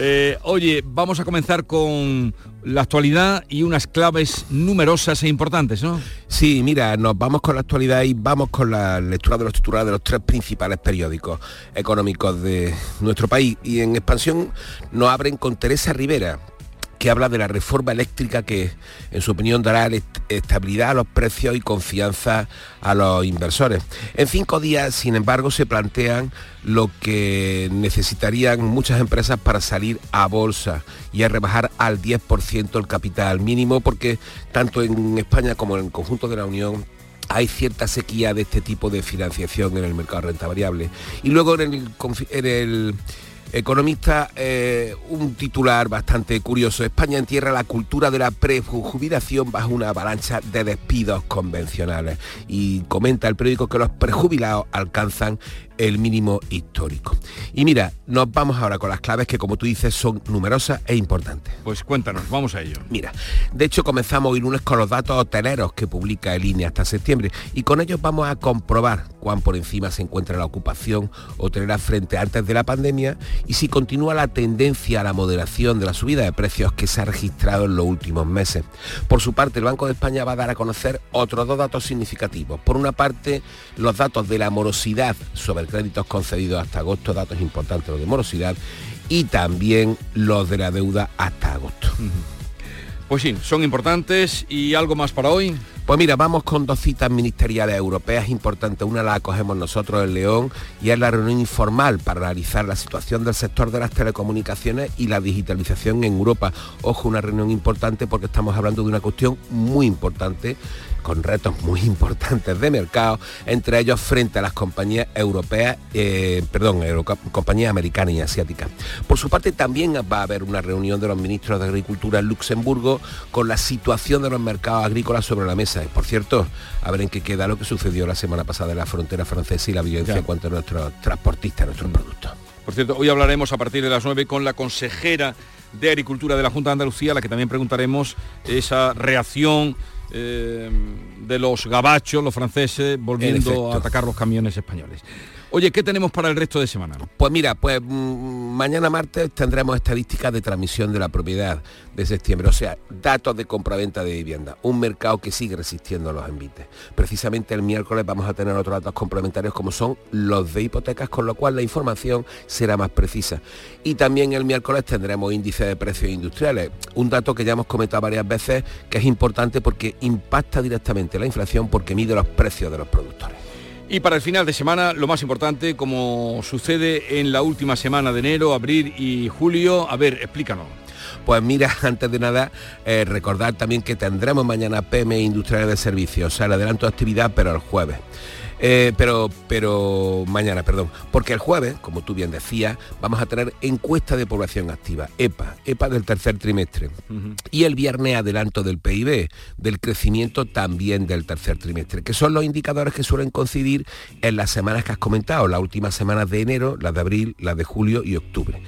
Eh, oye, vamos a comenzar con la actualidad y unas claves numerosas e importantes, ¿no? Sí, mira, nos vamos con la actualidad y vamos con la lectura de los titulares de los tres principales periódicos económicos de nuestro país. Y en expansión nos abren con Teresa Rivera, que habla de la reforma eléctrica que, en su opinión, dará est- estabilidad a los precios y confianza a los inversores. En cinco días, sin embargo, se plantean lo que necesitarían muchas empresas para salir a bolsa y a rebajar al 10% el capital mínimo, porque tanto en España como en el conjunto de la Unión hay cierta sequía de este tipo de financiación en el mercado de renta variable. Y luego en el, en el Economista, eh, un titular bastante curioso. España entierra la cultura de la prejubilación bajo una avalancha de despidos convencionales. Y comenta el periódico que los prejubilados alcanzan el mínimo histórico. Y mira, nos vamos ahora con las claves que como tú dices son numerosas e importantes. Pues cuéntanos, vamos a ello. Mira, de hecho comenzamos hoy lunes con los datos hoteleros que publica el INE hasta septiembre y con ellos vamos a comprobar cuán por encima se encuentra la ocupación hotelera frente a antes de la pandemia y si continúa la tendencia a la moderación de la subida de precios que se ha registrado en los últimos meses. Por su parte, el Banco de España va a dar a conocer otros dos datos significativos. Por una parte, los datos de la morosidad sobre créditos concedidos hasta agosto, datos importantes los de morosidad, y también los de la deuda hasta agosto. Pues sí, son importantes y algo más para hoy. Pues mira, vamos con dos citas ministeriales europeas importantes. Una la acogemos nosotros en León y es la reunión informal para analizar la situación del sector de las telecomunicaciones y la digitalización en Europa. Ojo, una reunión importante porque estamos hablando de una cuestión muy importante con retos muy importantes de mercado, entre ellos frente a las compañías europeas, eh, perdón, compañías americanas y asiáticas. Por su parte también va a haber una reunión de los ministros de Agricultura en Luxemburgo con la situación de los mercados agrícolas sobre la mesa. Y por cierto, a ver en qué queda lo que sucedió la semana pasada en la frontera francesa y la violencia en cuanto a nuestros transportistas, nuestros productos. Por cierto, hoy hablaremos a partir de las 9 con la consejera de Agricultura de la Junta de Andalucía, a la que también preguntaremos esa reacción eh, de los gabachos, los franceses, volviendo a atacar los camiones españoles. Oye, ¿qué tenemos para el resto de semana? Pues mira, pues mm, mañana martes tendremos estadísticas de transmisión de la propiedad de septiembre, o sea, datos de compraventa de vivienda, un mercado que sigue resistiendo a los envites. Precisamente el miércoles vamos a tener otros datos complementarios como son los de hipotecas, con lo cual la información será más precisa. Y también el miércoles tendremos índice de precios industriales, un dato que ya hemos comentado varias veces que es importante porque impacta directamente la inflación porque mide los precios de los productores. Y para el final de semana, lo más importante, como sucede en la última semana de enero, abril y julio, a ver, explícanos. Pues mira, antes de nada, eh, recordar también que tendremos mañana PM Industrial de Servicios, o sea, el adelanto de actividad, pero el jueves. Eh, pero, pero mañana, perdón, porque el jueves, como tú bien decías, vamos a tener encuesta de población activa, EPA, EPA del tercer trimestre. Y el viernes adelanto del PIB, del crecimiento también del tercer trimestre, que son los indicadores que suelen coincidir en las semanas que has comentado, las últimas semanas de enero, las de abril, las de julio y octubre.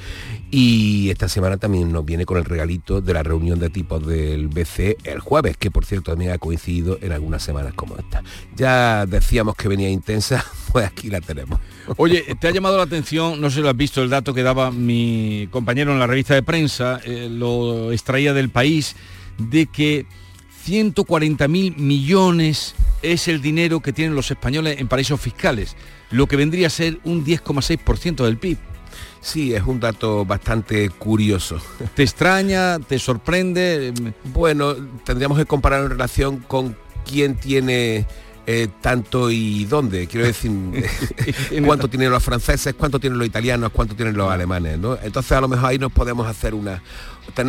Y esta semana también nos viene con el regalito de la reunión de tipos del BCE el jueves, que por cierto también ha coincidido en algunas semanas como esta. Ya decíamos que venía intensa, pues aquí la tenemos. Oye, ¿te ha llamado la atención, no sé si lo has visto, el dato que daba mi compañero en la revista de prensa, eh, lo extraía del país, de que 140 mil millones es el dinero que tienen los españoles en paraísos fiscales, lo que vendría a ser un 10,6% del PIB. Sí, es un dato bastante curioso. ¿Te extraña? ¿Te sorprende? Bueno, tendríamos que comparar en relación con quién tiene eh, tanto y dónde. Quiero decir, cuánto tienen los franceses, cuánto tienen los italianos, cuánto tienen los alemanes. ¿no? Entonces a lo mejor ahí nos podemos hacer una...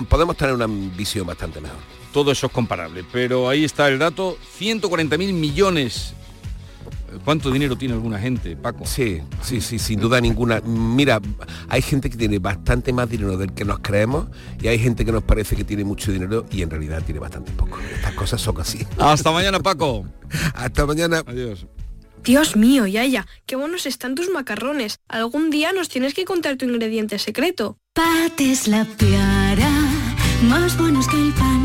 podemos tener una visión bastante mejor. Todo eso es comparable, pero ahí está el dato, 140 mil millones ¿Cuánto dinero tiene alguna gente, Paco? Sí, sí, sí, sin duda ninguna. Mira, hay gente que tiene bastante más dinero del que nos creemos y hay gente que nos parece que tiene mucho dinero y en realidad tiene bastante poco. Estas cosas son así. Hasta mañana, Paco. Hasta mañana. Adiós. Dios mío, Yaya, qué buenos están tus macarrones. Algún día nos tienes que contar tu ingrediente secreto. Pates la piara, más buenos que el pan.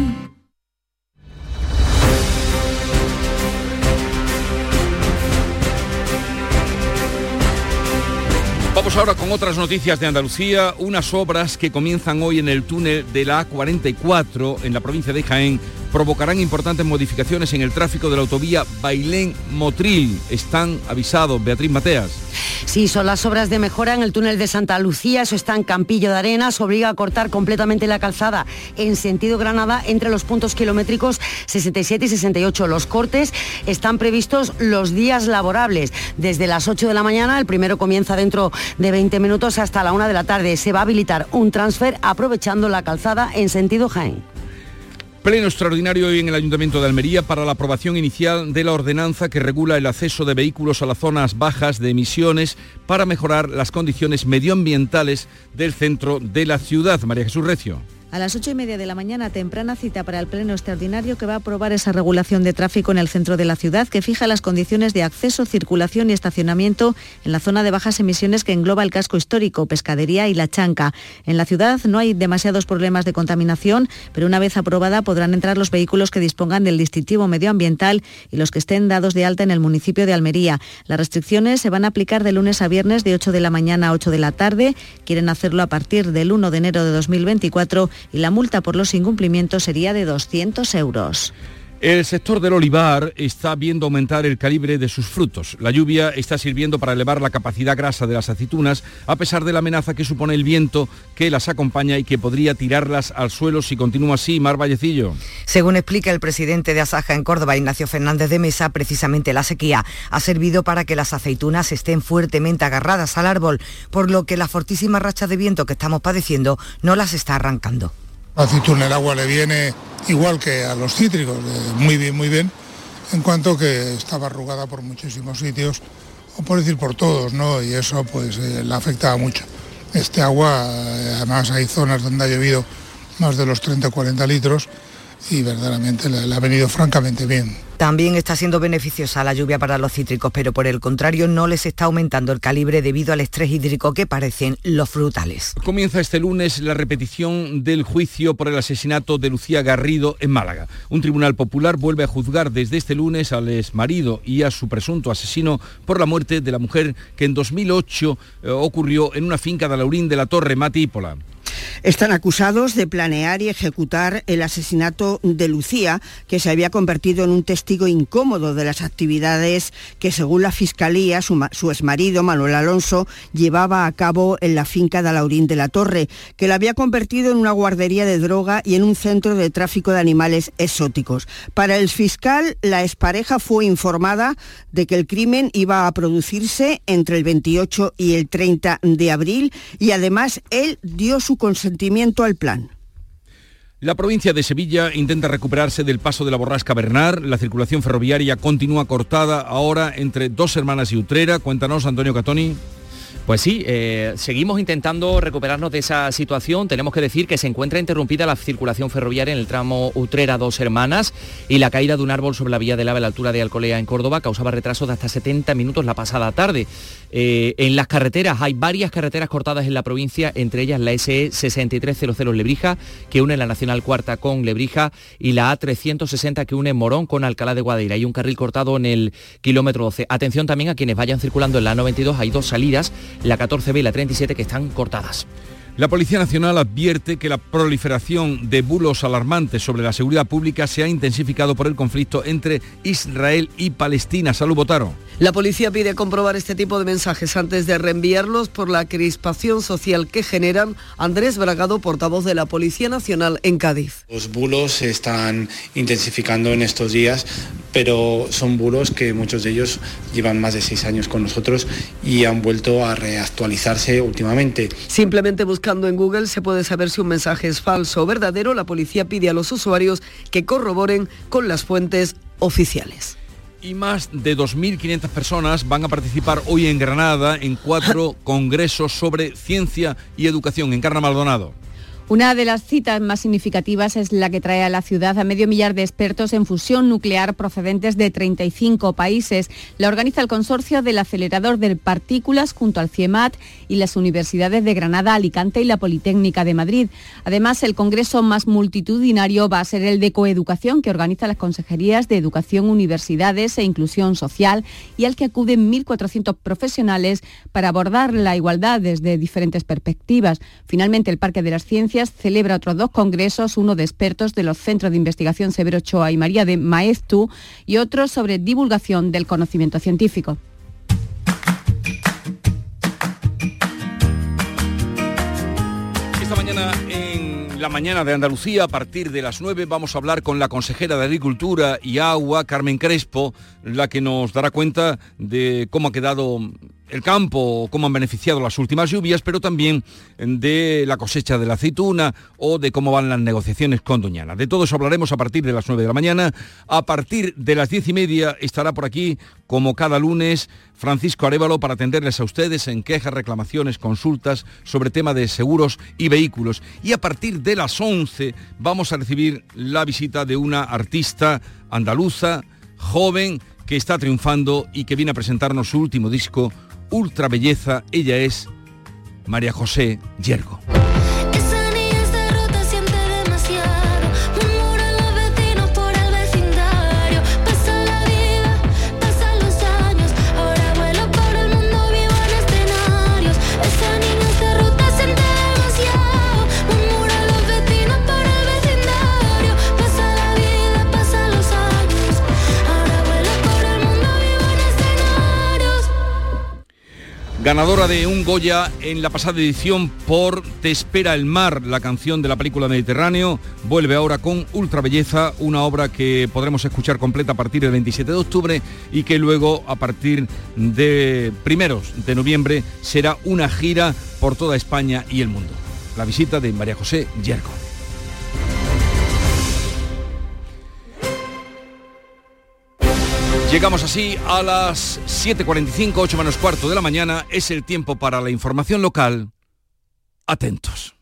Vamos ahora con otras noticias de Andalucía, unas obras que comienzan hoy en el túnel de la A44 en la provincia de Jaén provocarán importantes modificaciones en el tráfico de la autovía Bailén-Motril. Están avisados, Beatriz Mateas. Sí, son las obras de mejora en el túnel de Santa Lucía, eso está en Campillo de Arena, se obliga a cortar completamente la calzada en sentido Granada entre los puntos kilométricos 67 y 68. Los cortes están previstos los días laborables, desde las 8 de la mañana, el primero comienza dentro de 20 minutos hasta la 1 de la tarde. Se va a habilitar un transfer aprovechando la calzada en sentido Jaén. Pleno extraordinario hoy en el Ayuntamiento de Almería para la aprobación inicial de la ordenanza que regula el acceso de vehículos a las zonas bajas de emisiones para mejorar las condiciones medioambientales del centro de la ciudad. María Jesús Recio. A las ocho y media de la mañana, temprana cita para el Pleno Extraordinario que va a aprobar esa regulación de tráfico en el centro de la ciudad que fija las condiciones de acceso, circulación y estacionamiento en la zona de bajas emisiones que engloba el casco histórico, pescadería y la chanca. En la ciudad no hay demasiados problemas de contaminación, pero una vez aprobada podrán entrar los vehículos que dispongan del distintivo medioambiental y los que estén dados de alta en el municipio de Almería. Las restricciones se van a aplicar de lunes a viernes de 8 de la mañana a 8 de la tarde. Quieren hacerlo a partir del 1 de enero de 2024 y la multa por los incumplimientos sería de 200 euros. El sector del olivar está viendo aumentar el calibre de sus frutos. La lluvia está sirviendo para elevar la capacidad grasa de las aceitunas, a pesar de la amenaza que supone el viento que las acompaña y que podría tirarlas al suelo si continúa así. Mar Vallecillo. Según explica el presidente de Asaja en Córdoba, Ignacio Fernández de Mesa, precisamente la sequía ha servido para que las aceitunas estén fuertemente agarradas al árbol, por lo que la fortísima racha de viento que estamos padeciendo no las está arrancando. La aceituna el agua le viene igual que a los cítricos, eh, muy bien, muy bien, en cuanto que estaba arrugada por muchísimos sitios, o por decir por todos, ¿no? Y eso pues eh, la afectaba mucho. Este agua, eh, además hay zonas donde ha llovido más de los 30 o 40 litros y verdaderamente le, le ha venido francamente bien. También está siendo beneficiosa la lluvia para los cítricos, pero por el contrario no les está aumentando el calibre debido al estrés hídrico que parecen los frutales. Comienza este lunes la repetición del juicio por el asesinato de Lucía Garrido en Málaga. Un tribunal popular vuelve a juzgar desde este lunes al exmarido y a su presunto asesino por la muerte de la mujer que en 2008 eh, ocurrió en una finca de Laurín de la Torre, Matípola. Están acusados de planear y ejecutar el asesinato de Lucía, que se había convertido en un testigo incómodo de las actividades que, según la Fiscalía, su, su exmarido, Manuel Alonso, llevaba a cabo en la finca de Alaurín de la Torre, que la había convertido en una guardería de droga y en un centro de tráfico de animales exóticos. Para el fiscal, la expareja fue informada de que el crimen iba a producirse entre el 28 y el 30 de abril y además él dio su consentimiento al plan. La provincia de Sevilla intenta recuperarse del paso de la borrasca Bernard. La circulación ferroviaria continúa cortada ahora entre Dos Hermanas y Utrera. Cuéntanos, Antonio Catoni. Pues sí, eh, seguimos intentando recuperarnos de esa situación. Tenemos que decir que se encuentra interrumpida la circulación ferroviaria en el tramo Utrera Dos Hermanas y la caída de un árbol sobre la vía del AVE a la altura de Alcolea en Córdoba causaba retrasos de hasta 70 minutos la pasada tarde. Eh, en las carreteras hay varias carreteras cortadas en la provincia, entre ellas la SE 6300 Lebrija, que une la Nacional Cuarta con Lebrija, y la A360 que une Morón con Alcalá de Guadaira. Hay un carril cortado en el kilómetro 12. Atención también a quienes vayan circulando en la 92, hay dos salidas la 14B y la 37 que están cortadas. La Policía Nacional advierte que la proliferación de bulos alarmantes sobre la seguridad pública se ha intensificado por el conflicto entre Israel y Palestina. Salud, Botaro. La policía pide comprobar este tipo de mensajes antes de reenviarlos por la crispación social que generan. Andrés Bragado, portavoz de la Policía Nacional en Cádiz. Los bulos se están intensificando en estos días, pero son bulos que muchos de ellos llevan más de seis años con nosotros y han vuelto a reactualizarse últimamente. Simplemente buscando en Google se puede saber si un mensaje es falso o verdadero. La policía pide a los usuarios que corroboren con las fuentes oficiales. Y más de 2.500 personas van a participar hoy en Granada en cuatro congresos sobre ciencia y educación en Carna Maldonado. Una de las citas más significativas es la que trae a la ciudad a medio millar de expertos en fusión nuclear procedentes de 35 países. La organiza el consorcio del acelerador de partículas junto al CIEMAT y las universidades de Granada, Alicante y la Politécnica de Madrid. Además, el congreso más multitudinario va a ser el de coeducación que organiza las consejerías de Educación, Universidades e Inclusión Social y al que acuden 1.400 profesionales para abordar la igualdad desde diferentes perspectivas. Finalmente, el Parque de las Ciencias celebra otros dos congresos, uno de expertos de los Centros de Investigación Severo Ochoa y María de Maestu y otro sobre divulgación del conocimiento científico. Esta mañana en la mañana de Andalucía, a partir de las 9, vamos a hablar con la consejera de Agricultura y Agua, Carmen Crespo, la que nos dará cuenta de cómo ha quedado el campo, cómo han beneficiado las últimas lluvias, pero también de la cosecha de la aceituna o de cómo van las negociaciones con Doñana. De todo eso hablaremos a partir de las 9 de la mañana. A partir de las 10 y media estará por aquí, como cada lunes, Francisco Arevalo para atenderles a ustedes en quejas, reclamaciones, consultas sobre tema de seguros y vehículos. Y a partir de las 11 vamos a recibir la visita de una artista andaluza, joven, que está triunfando y que viene a presentarnos su último disco, Ultra Belleza. Ella es María José Yergo. Ganadora de un Goya en la pasada edición por Te espera el mar, la canción de la película Mediterráneo, vuelve ahora con Ultra Belleza, una obra que podremos escuchar completa a partir del 27 de octubre y que luego a partir de primeros de noviembre será una gira por toda España y el mundo. La visita de María José Yergo. Llegamos así a las 7.45, 8 menos cuarto de la mañana. Es el tiempo para la información local. Atentos.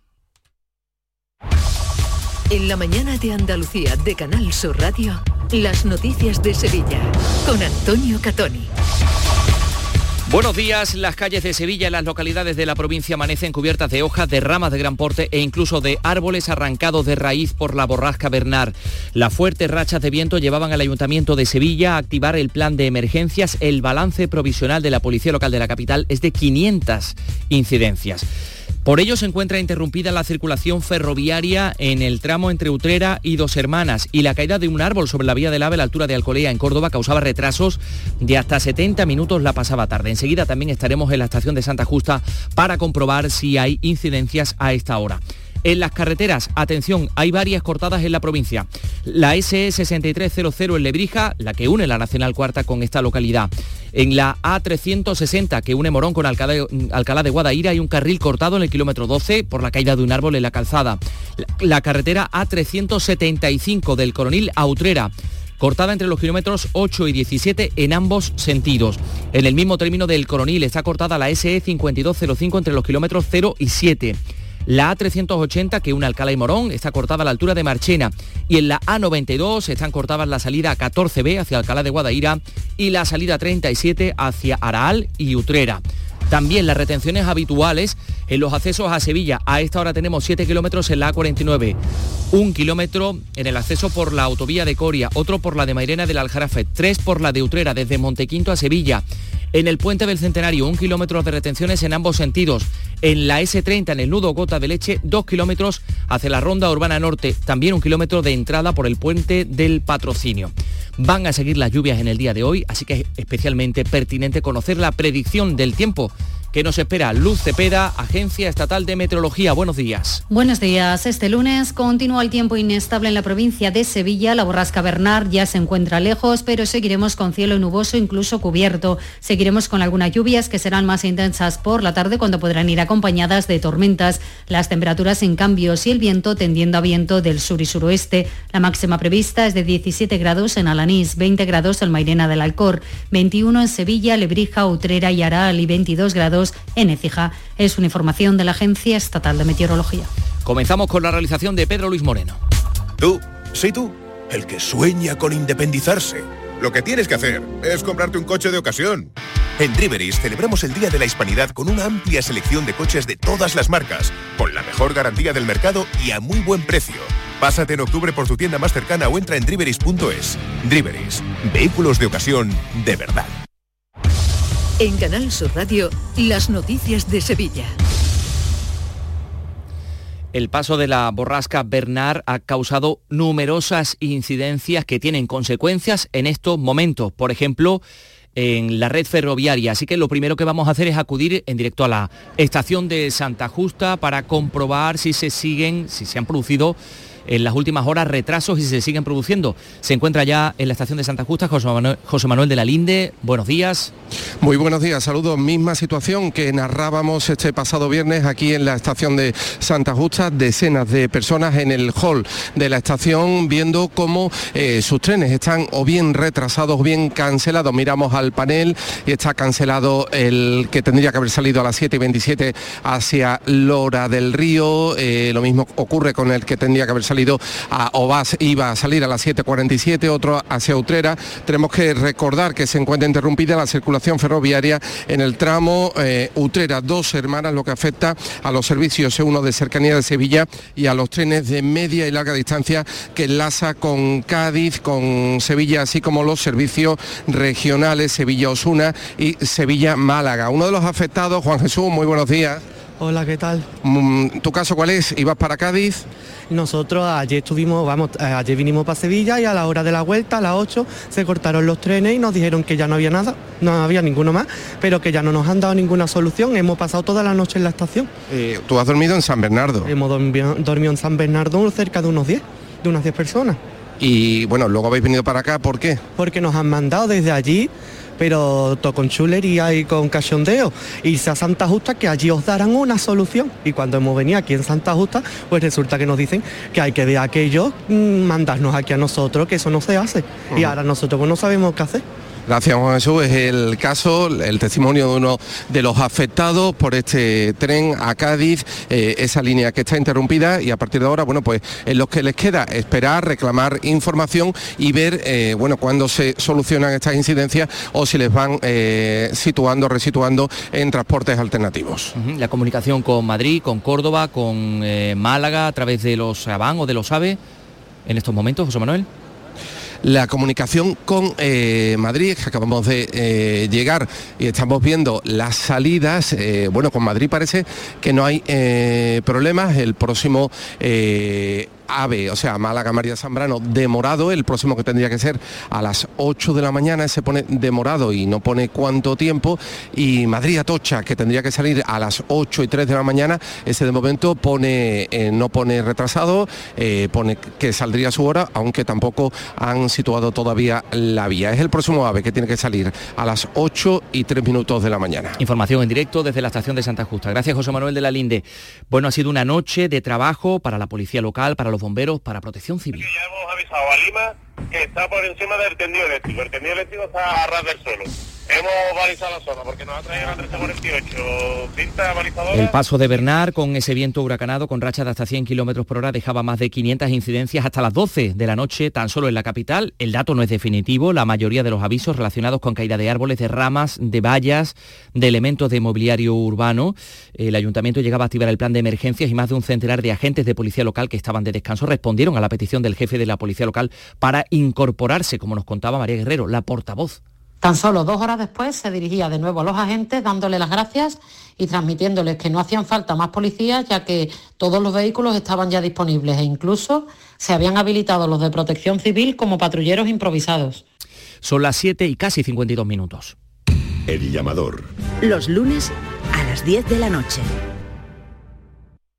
En la mañana de Andalucía de Canal Sur Radio, las noticias de Sevilla con Antonio Catoni. Buenos días. Las calles de Sevilla y las localidades de la provincia amanecen cubiertas de hojas, de ramas de gran porte e incluso de árboles arrancados de raíz por la borrasca Bernard. Las fuertes rachas de viento llevaban al Ayuntamiento de Sevilla a activar el plan de emergencias. El balance provisional de la Policía Local de la capital es de 500 incidencias. Por ello se encuentra interrumpida la circulación ferroviaria en el tramo entre Utrera y Dos Hermanas y la caída de un árbol sobre la vía del AVE a la altura de Alcolea en Córdoba causaba retrasos de hasta 70 minutos la pasada tarde. Enseguida también estaremos en la estación de Santa Justa para comprobar si hay incidencias a esta hora. En las carreteras, atención, hay varias cortadas en la provincia. La SE 6300 en Lebrija, la que une la Nacional Cuarta con esta localidad. En la A360 que une Morón con Alcalá, de Guadaira hay un carril cortado en el kilómetro 12 por la caída de un árbol en la calzada. La, carretera A375 del Coronil a Utrera cortada entre los kilómetros 8 y 17 en ambos sentidos. En el mismo término del Coronil está cortada la SE 5205 entre los kilómetros 0 y 7. La A380 que une Alcalá y Morón está cortada a la altura de Marchena y en la A92 están cortadas la salida 14B hacia Alcalá de Guadaira y la salida 37 hacia Araal y Utrera. También las retenciones habituales en los accesos a Sevilla. A esta hora tenemos 7 kilómetros en la A49, un kilómetro en el acceso por la autovía de Coria, otro por la de Mairena del Aljarafe, tres por la de Utrera desde Montequinto a Sevilla. En el puente del Centenario, un kilómetro de retenciones en ambos sentidos. En la S30, en el nudo Gota de Leche, dos kilómetros hacia la Ronda Urbana Norte. También un kilómetro de entrada por el puente del Patrocinio. Van a seguir las lluvias en el día de hoy, así que es especialmente pertinente conocer la predicción del tiempo que nos espera Luz Cepeda, Agencia Estatal de Meteorología. Buenos días. Buenos días. Este lunes continúa el tiempo inestable en la provincia de Sevilla. La borrasca Bernard ya se encuentra lejos, pero seguiremos con cielo nuboso, incluso cubierto. Seguiremos con algunas lluvias que serán más intensas por la tarde cuando podrán ir acompañadas de tormentas. Las temperaturas en cambios y el viento tendiendo a viento del sur y suroeste. La máxima prevista es de 17 grados en Alanís, 20 grados en Mairena del Alcor, 21 en Sevilla, Lebrija, Utrera y Aral y 22 grados en Écija. Es una información de la Agencia Estatal de Meteorología. Comenzamos con la realización de Pedro Luis Moreno. Tú, sí tú, el que sueña con independizarse. Lo que tienes que hacer es comprarte un coche de ocasión. En Driveris celebramos el Día de la Hispanidad con una amplia selección de coches de todas las marcas, con la mejor garantía del mercado y a muy buen precio. Pásate en octubre por tu tienda más cercana o entra en driveris.es. Driveris, vehículos de ocasión de verdad. En Canal Sur Radio, las noticias de Sevilla. El paso de la borrasca Bernard ha causado numerosas incidencias que tienen consecuencias en estos momentos. Por ejemplo, en la red ferroviaria. Así que lo primero que vamos a hacer es acudir en directo a la estación de Santa Justa para comprobar si se siguen, si se han producido en las últimas horas retrasos y se siguen produciendo. Se encuentra ya en la estación de Santa Justa José Manuel, de la Linde. Buenos días. Muy buenos días, saludos. Misma situación que narrábamos este pasado viernes aquí en la estación de Santa Justa, decenas de personas en el hall de la estación viendo cómo eh, sus trenes están o bien retrasados o bien cancelados. Miramos al panel y está cancelado el que tendría que haber salido a las 7 y 27 hacia Lora del Río. Eh, lo mismo ocurre con el que tendría que haber salido a Obas, iba a salir a las 7.47, otro hacia Utrera. Tenemos que recordar que se encuentra interrumpida la circulación ferroviaria en el tramo eh, Utrera, dos hermanas, lo que afecta a los servicios uno de cercanía de Sevilla y a los trenes de media y larga distancia que enlaza con Cádiz, con Sevilla, así como los servicios regionales Sevilla-Osuna y Sevilla-Málaga. Uno de los afectados, Juan Jesús, muy buenos días. Hola, ¿qué tal? Mm, ¿Tu caso cuál es? ¿Ibas para Cádiz? Nosotros ayer estuvimos, vamos, eh, ayer vinimos para Sevilla y a la hora de la vuelta, a las 8, se cortaron los trenes y nos dijeron que ya no había nada, no había ninguno más, pero que ya no nos han dado ninguna solución. Hemos pasado toda la noche en la estación. Eh, ¿Tú has dormido en San Bernardo? Hemos dormido, dormido en San Bernardo cerca de unos 10, de unas 10 personas. Y bueno, luego habéis venido para acá, ¿por qué? Porque nos han mandado desde allí pero con chulería y con cachondeo. Irse a Santa Justa que allí os darán una solución. Y cuando hemos venido aquí en Santa Justa, pues resulta que nos dicen que hay que de aquello mm, mandarnos aquí a nosotros, que eso no se hace. Y ahora nosotros pues no sabemos qué hacer. Gracias Juan Jesús. Es el caso, el testimonio de uno de los afectados por este tren a Cádiz, eh, esa línea que está interrumpida y a partir de ahora, bueno, pues en lo que les queda esperar, reclamar información y ver, eh, bueno, cuándo se solucionan estas incidencias o si les van eh, situando, resituando en transportes alternativos. La comunicación con Madrid, con Córdoba, con Málaga a través de los ABAN o de los AVE en estos momentos, José Manuel la comunicación con eh, Madrid, acabamos de eh, llegar y estamos viendo las salidas. Eh, bueno, con Madrid parece que no hay problemas. El próximo AVE, o sea, Málaga María Zambrano, demorado, el próximo que tendría que ser a las 8 de la mañana, se pone demorado y no pone cuánto tiempo, y Madrid Atocha, que tendría que salir a las 8 y 3 de la mañana, ese de momento pone, eh, no pone retrasado, eh, pone que saldría a su hora, aunque tampoco han situado todavía la vía. Es el próximo AVE que tiene que salir a las 8 y 3 minutos de la mañana. Información en directo desde la estación de Santa Justa. Gracias José Manuel de la Linde. Bueno, ha sido una noche de trabajo para la policía local, para los bomberos para protección civil. Ya hemos avisado a Lima que está por encima del tendido eléctrico. El tendido eléctrico está a ras del suelo. Hemos balizado la zona porque nos ha traído la 1348. Cinta balizadora. El paso de Bernard con ese viento huracanado con rachas de hasta 100 kilómetros por hora dejaba más de 500 incidencias hasta las 12 de la noche tan solo en la capital. El dato no es definitivo. La mayoría de los avisos relacionados con caída de árboles, de ramas, de vallas, de elementos de mobiliario urbano. El ayuntamiento llegaba a activar el plan de emergencias y más de un centenar de agentes de policía local que estaban de descanso respondieron a la petición del jefe de la policía local para incorporarse, como nos contaba María Guerrero, la portavoz Tan solo dos horas después se dirigía de nuevo a los agentes dándole las gracias y transmitiéndoles que no hacían falta más policías ya que todos los vehículos estaban ya disponibles e incluso se habían habilitado los de protección civil como patrulleros improvisados. Son las 7 y casi 52 minutos. El llamador. Los lunes a las 10 de la noche.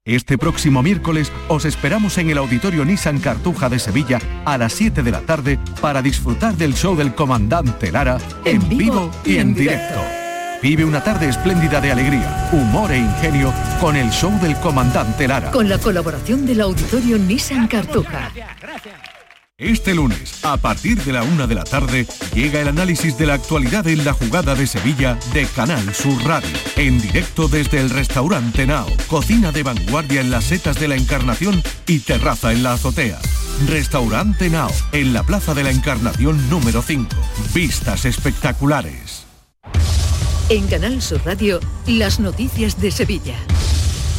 Este próximo miércoles os esperamos en el Auditorio Nissan Cartuja de Sevilla a las 7 de la tarde para disfrutar del show del comandante Lara en, vivo y en directo. Vive una tarde espléndida de alegría, humor e ingenio con el show del comandante Lara. Con la colaboración del Auditorio Nissan Cartuja. Este lunes, a partir de la una de la tarde, llega el análisis de la actualidad en la jugada de Sevilla de Canal Sur Radio. En directo desde el restaurante Nao, cocina de vanguardia en las setas de la Encarnación y terraza en la azotea. Restaurante Nao, en la Plaza de la Encarnación número 5. Vistas espectaculares. En Canal Sur Radio, las noticias de Sevilla.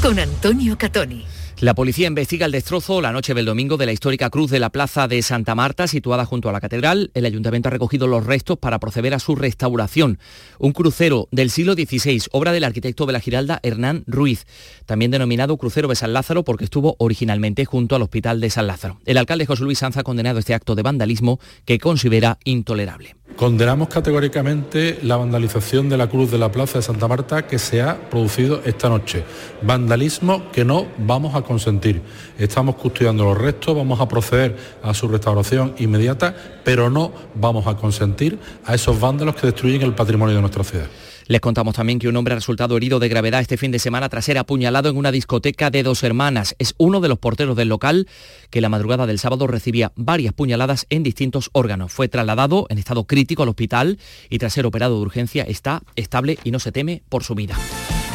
Con Antonio Catoni. La policía investiga el destrozo la noche del domingo de la histórica cruz de la plaza de Santa Marta, situada junto a la catedral. El ayuntamiento ha recogido los restos para proceder a su restauración. Un crucero del siglo XVI, obra del arquitecto de la Giralda Hernán Ruiz, también denominado crucero de San Lázaro porque estuvo originalmente junto al hospital de San Lázaro. El alcalde José Luis Sanz ha condenado este acto de vandalismo que considera intolerable. Condenamos categóricamente la vandalización de la Cruz de la Plaza de Santa Marta que se ha producido esta noche. Vandalismo que no vamos a consentir. Estamos custodiando los restos, vamos a proceder a su restauración inmediata, pero no vamos a consentir a esos vándalos que destruyen el patrimonio de nuestra ciudad. Les contamos también que un hombre ha resultado herido de gravedad este fin de semana tras ser apuñalado en una discoteca de dos hermanas. Es uno de los porteros del local que la madrugada del sábado recibía varias puñaladas en distintos órganos. Fue trasladado en estado crítico al hospital y tras ser operado de urgencia está estable y no se teme por su vida.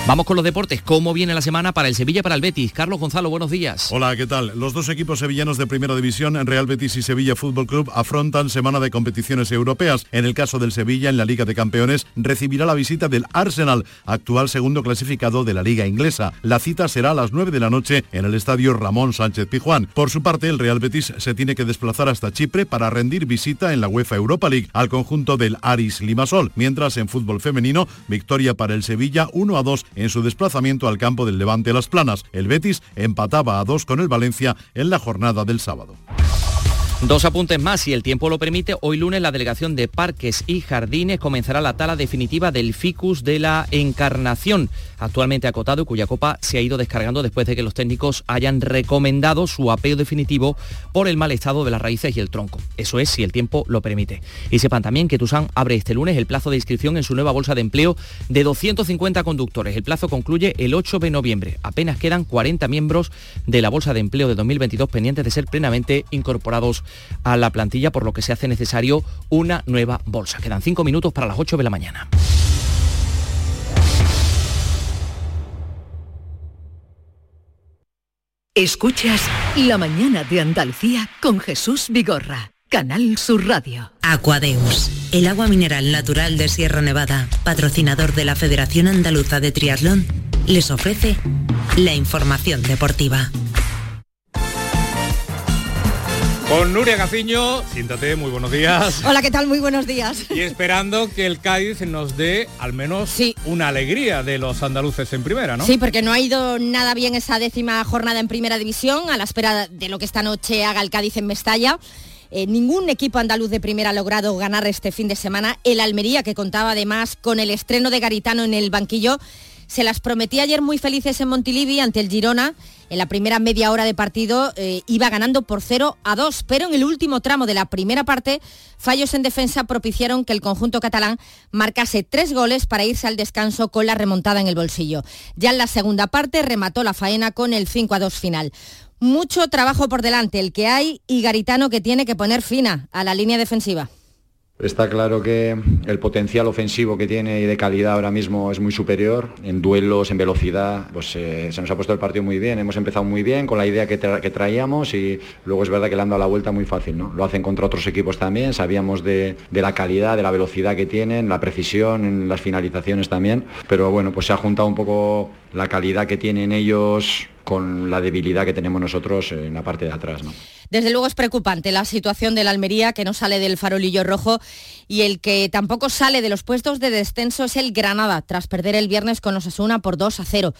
Vamos con los deportes. ¿Cómo viene la semana para el Sevilla para el Betis? Carlos Gonzalo, buenos días. Hola, ¿qué tal? Los dos equipos sevillanos de Primera División, Real Betis y Sevilla Fútbol Club, afrontan semana de competiciones europeas. En el caso del Sevilla, en la Liga de Campeones, recibirá la visita del Arsenal, actual segundo clasificado de la Liga Inglesa. La cita será a las 9 de la noche en el estadio Ramón Sánchez Pijuán. Por su parte, el Real Betis se tiene que desplazar hasta Chipre para rendir visita en la UEFA Europa League al conjunto del Aris Limasol. Mientras en fútbol femenino, victoria para el Sevilla 1 a 2 en su desplazamiento al campo del Levante Las Planas. El Betis empataba a dos con el Valencia en la jornada del sábado. Dos apuntes más, si el tiempo lo permite, hoy lunes la delegación de Parques y Jardines comenzará la tala definitiva del ficus de la Encarnación, actualmente acotado y cuya copa se ha ido descargando después de que los técnicos hayan recomendado su apeo definitivo por el mal estado de las raíces y el tronco. Eso es, si el tiempo lo permite. Y sepan también que Tusan abre este lunes el plazo de inscripción en su nueva bolsa de empleo de 250 conductores. El plazo concluye el 8 de noviembre. Apenas quedan 40 miembros de la bolsa de empleo de 2022 pendientes de ser plenamente incorporados a la plantilla, por lo que se hace necesario una nueva bolsa. Quedan cinco minutos para las 8 de la mañana. Escuchas La mañana de Andalucía con Jesús Vigorra, Canal Sur Radio. Aquadeus, el agua mineral natural de Sierra Nevada, patrocinador de la Federación Andaluza de Triatlón, les ofrece la información deportiva. Con Nuria Gaciño, siéntate, muy buenos días. Hola, ¿qué tal? Muy buenos días. Y esperando que el Cádiz nos dé al menos una alegría de los andaluces en primera, ¿no? Sí, porque no ha ido nada bien esa décima jornada en primera división, a la espera de lo que esta noche haga el Cádiz en Mestalla. Eh, ningún equipo andaluz de primera ha logrado ganar este fin de semana. El Almería, que contaba además con el estreno de Garitano en el banquillo, se las prometía ayer muy felices en Montilivi ante el Girona. En la primera media hora de partido eh, iba ganando por 0 a 2, pero en el último tramo de la primera parte, fallos en defensa propiciaron que el conjunto catalán marcase tres goles para irse al descanso con la remontada en el bolsillo. Ya en la segunda parte remató la faena con el 5 a 2 final. Mucho trabajo por delante el que hay y Garitano que tiene que poner fina a la línea defensiva. Está claro que el potencial ofensivo que tiene y de calidad ahora mismo es muy superior. En duelos, en velocidad, pues eh, se nos ha puesto el partido muy bien. Hemos empezado muy bien con la idea que, traíamos y luego es verdad que le han dado la vuelta muy fácil. ¿no? Lo hacen contra otros equipos también. Sabíamos de, de, la calidad, de la velocidad que tienen, la precisión en las finalizaciones también. Pero bueno, pues se ha juntado un poco la calidad que tienen ellos con la debilidad que tenemos nosotros en la parte de atrás. ¿no? Desde luego es preocupante la situación de la Almería, que no sale del farolillo rojo, y el que tampoco sale de los puestos de descenso es el Granada, tras perder el viernes con Osasuna por 2 a 0.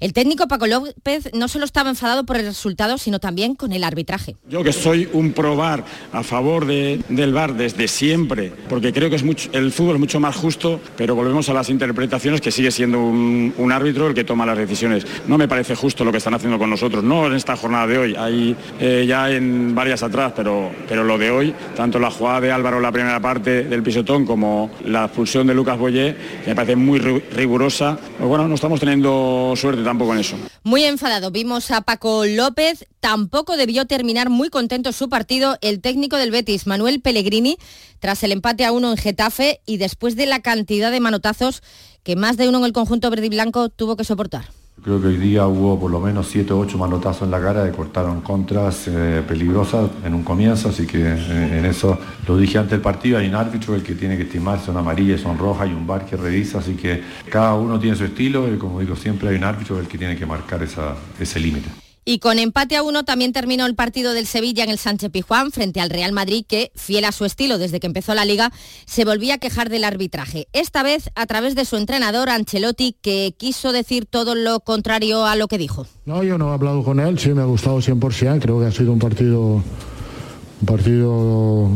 El técnico Paco López no solo estaba enfadado por el resultado, sino también con el arbitraje. Yo que soy un probar a favor del VAR desde siempre, porque creo que es el fútbol es mucho más justo, pero volvemos a las interpretaciones que sigue siendo un, árbitro el que toma las decisiones. No me parece justo lo que están haciendo con nosotros, no en esta jornada de hoy, hay eh, ya en varias atrás, pero, pero lo de hoy, tanto la jugada de Álvaro en la primera parte del pisotón como la expulsión de Lucas Boyé, me parece muy rigurosa. Pues bueno, no estamos teniendo suerte tampoco en eso. Muy enfadado. Vimos a Paco López. Tampoco debió terminar muy contento su partido el técnico del Betis, Manuel Pellegrini, tras el empate a uno en Getafe y después de la cantidad de manotazos que más de uno en el conjunto verde y blanco tuvo que soportar. Creo que hoy día hubo por lo menos 7 o 8 manotazos en la cara que cortaron contras eh, peligrosas en un comienzo, así que eh, en eso lo dije antes del partido, hay un árbitro el que tiene que estimar son amarillas, son rojas, hay un bar que revisa, así que cada uno tiene su estilo y como digo siempre hay un árbitro el que tiene que marcar ese límite. Y con empate a uno también terminó el partido del Sevilla en el Sánchez Pijuán frente al Real Madrid, que, fiel a su estilo desde que empezó la liga, se volvía a quejar del arbitraje. Esta vez a través de su entrenador Ancelotti, que quiso decir todo lo contrario a lo que dijo. No, yo no he hablado con él, sí me ha gustado 100%, creo que ha sido un partido, un partido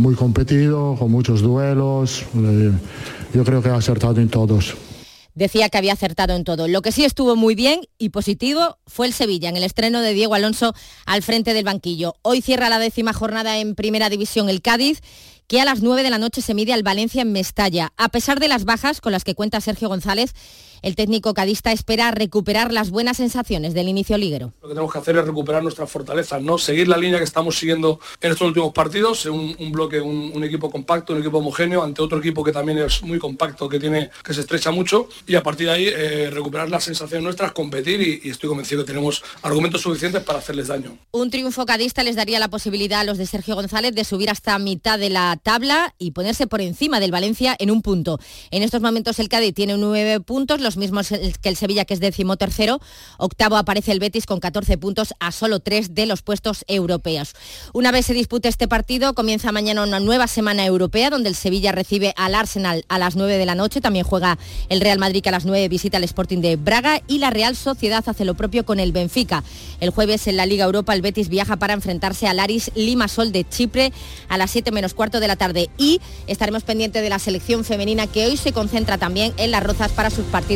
muy competido, con muchos duelos. Eh, yo creo que ha acertado en todos decía que había acertado en todo. Lo que sí estuvo muy bien y positivo fue el Sevilla, en el estreno de Diego Alonso al frente del banquillo. Hoy cierra la décima jornada en Primera División el Cádiz que a las 9 de la noche se mide al Valencia en Mestalla. A pesar de las bajas con las que cuenta Sergio González, el técnico cadista espera recuperar las buenas sensaciones del inicio liguero. Lo que tenemos que hacer es recuperar nuestras fortalezas, ¿no? seguir la línea que estamos siguiendo en estos últimos partidos, un, un bloque, un, equipo compacto, un equipo homogéneo, ante otro equipo que también es muy compacto, que, tiene, que se estrecha mucho, y a partir de ahí eh, recuperar las sensaciones nuestras, competir y, y estoy convencido que tenemos argumentos suficientes para hacerles daño. Un triunfo cadista les daría la posibilidad a los de Sergio González de subir hasta mitad de la tabla y ponerse por encima del Valencia en un punto. En estos momentos el Cádiz tiene nueve puntos, los mismos que el Sevilla, que es décimo tercero. Octavo aparece el Betis con 14 puntos a solo tres de los puestos europeos. Una vez se dispute este partido, comienza mañana una nueva semana europea donde el Sevilla recibe al Arsenal a las 9 de la noche. También juega el Real Madrid que a las 9 visita el Sporting de Braga y la Real Sociedad hace lo propio con el Benfica. El jueves en la Liga Europa el Betis viaja para enfrentarse al Aris Limasol de Chipre a las 7 menos cuarto de la tarde y estaremos pendientes de la selección femenina que hoy se concentra también en las Rozas para sus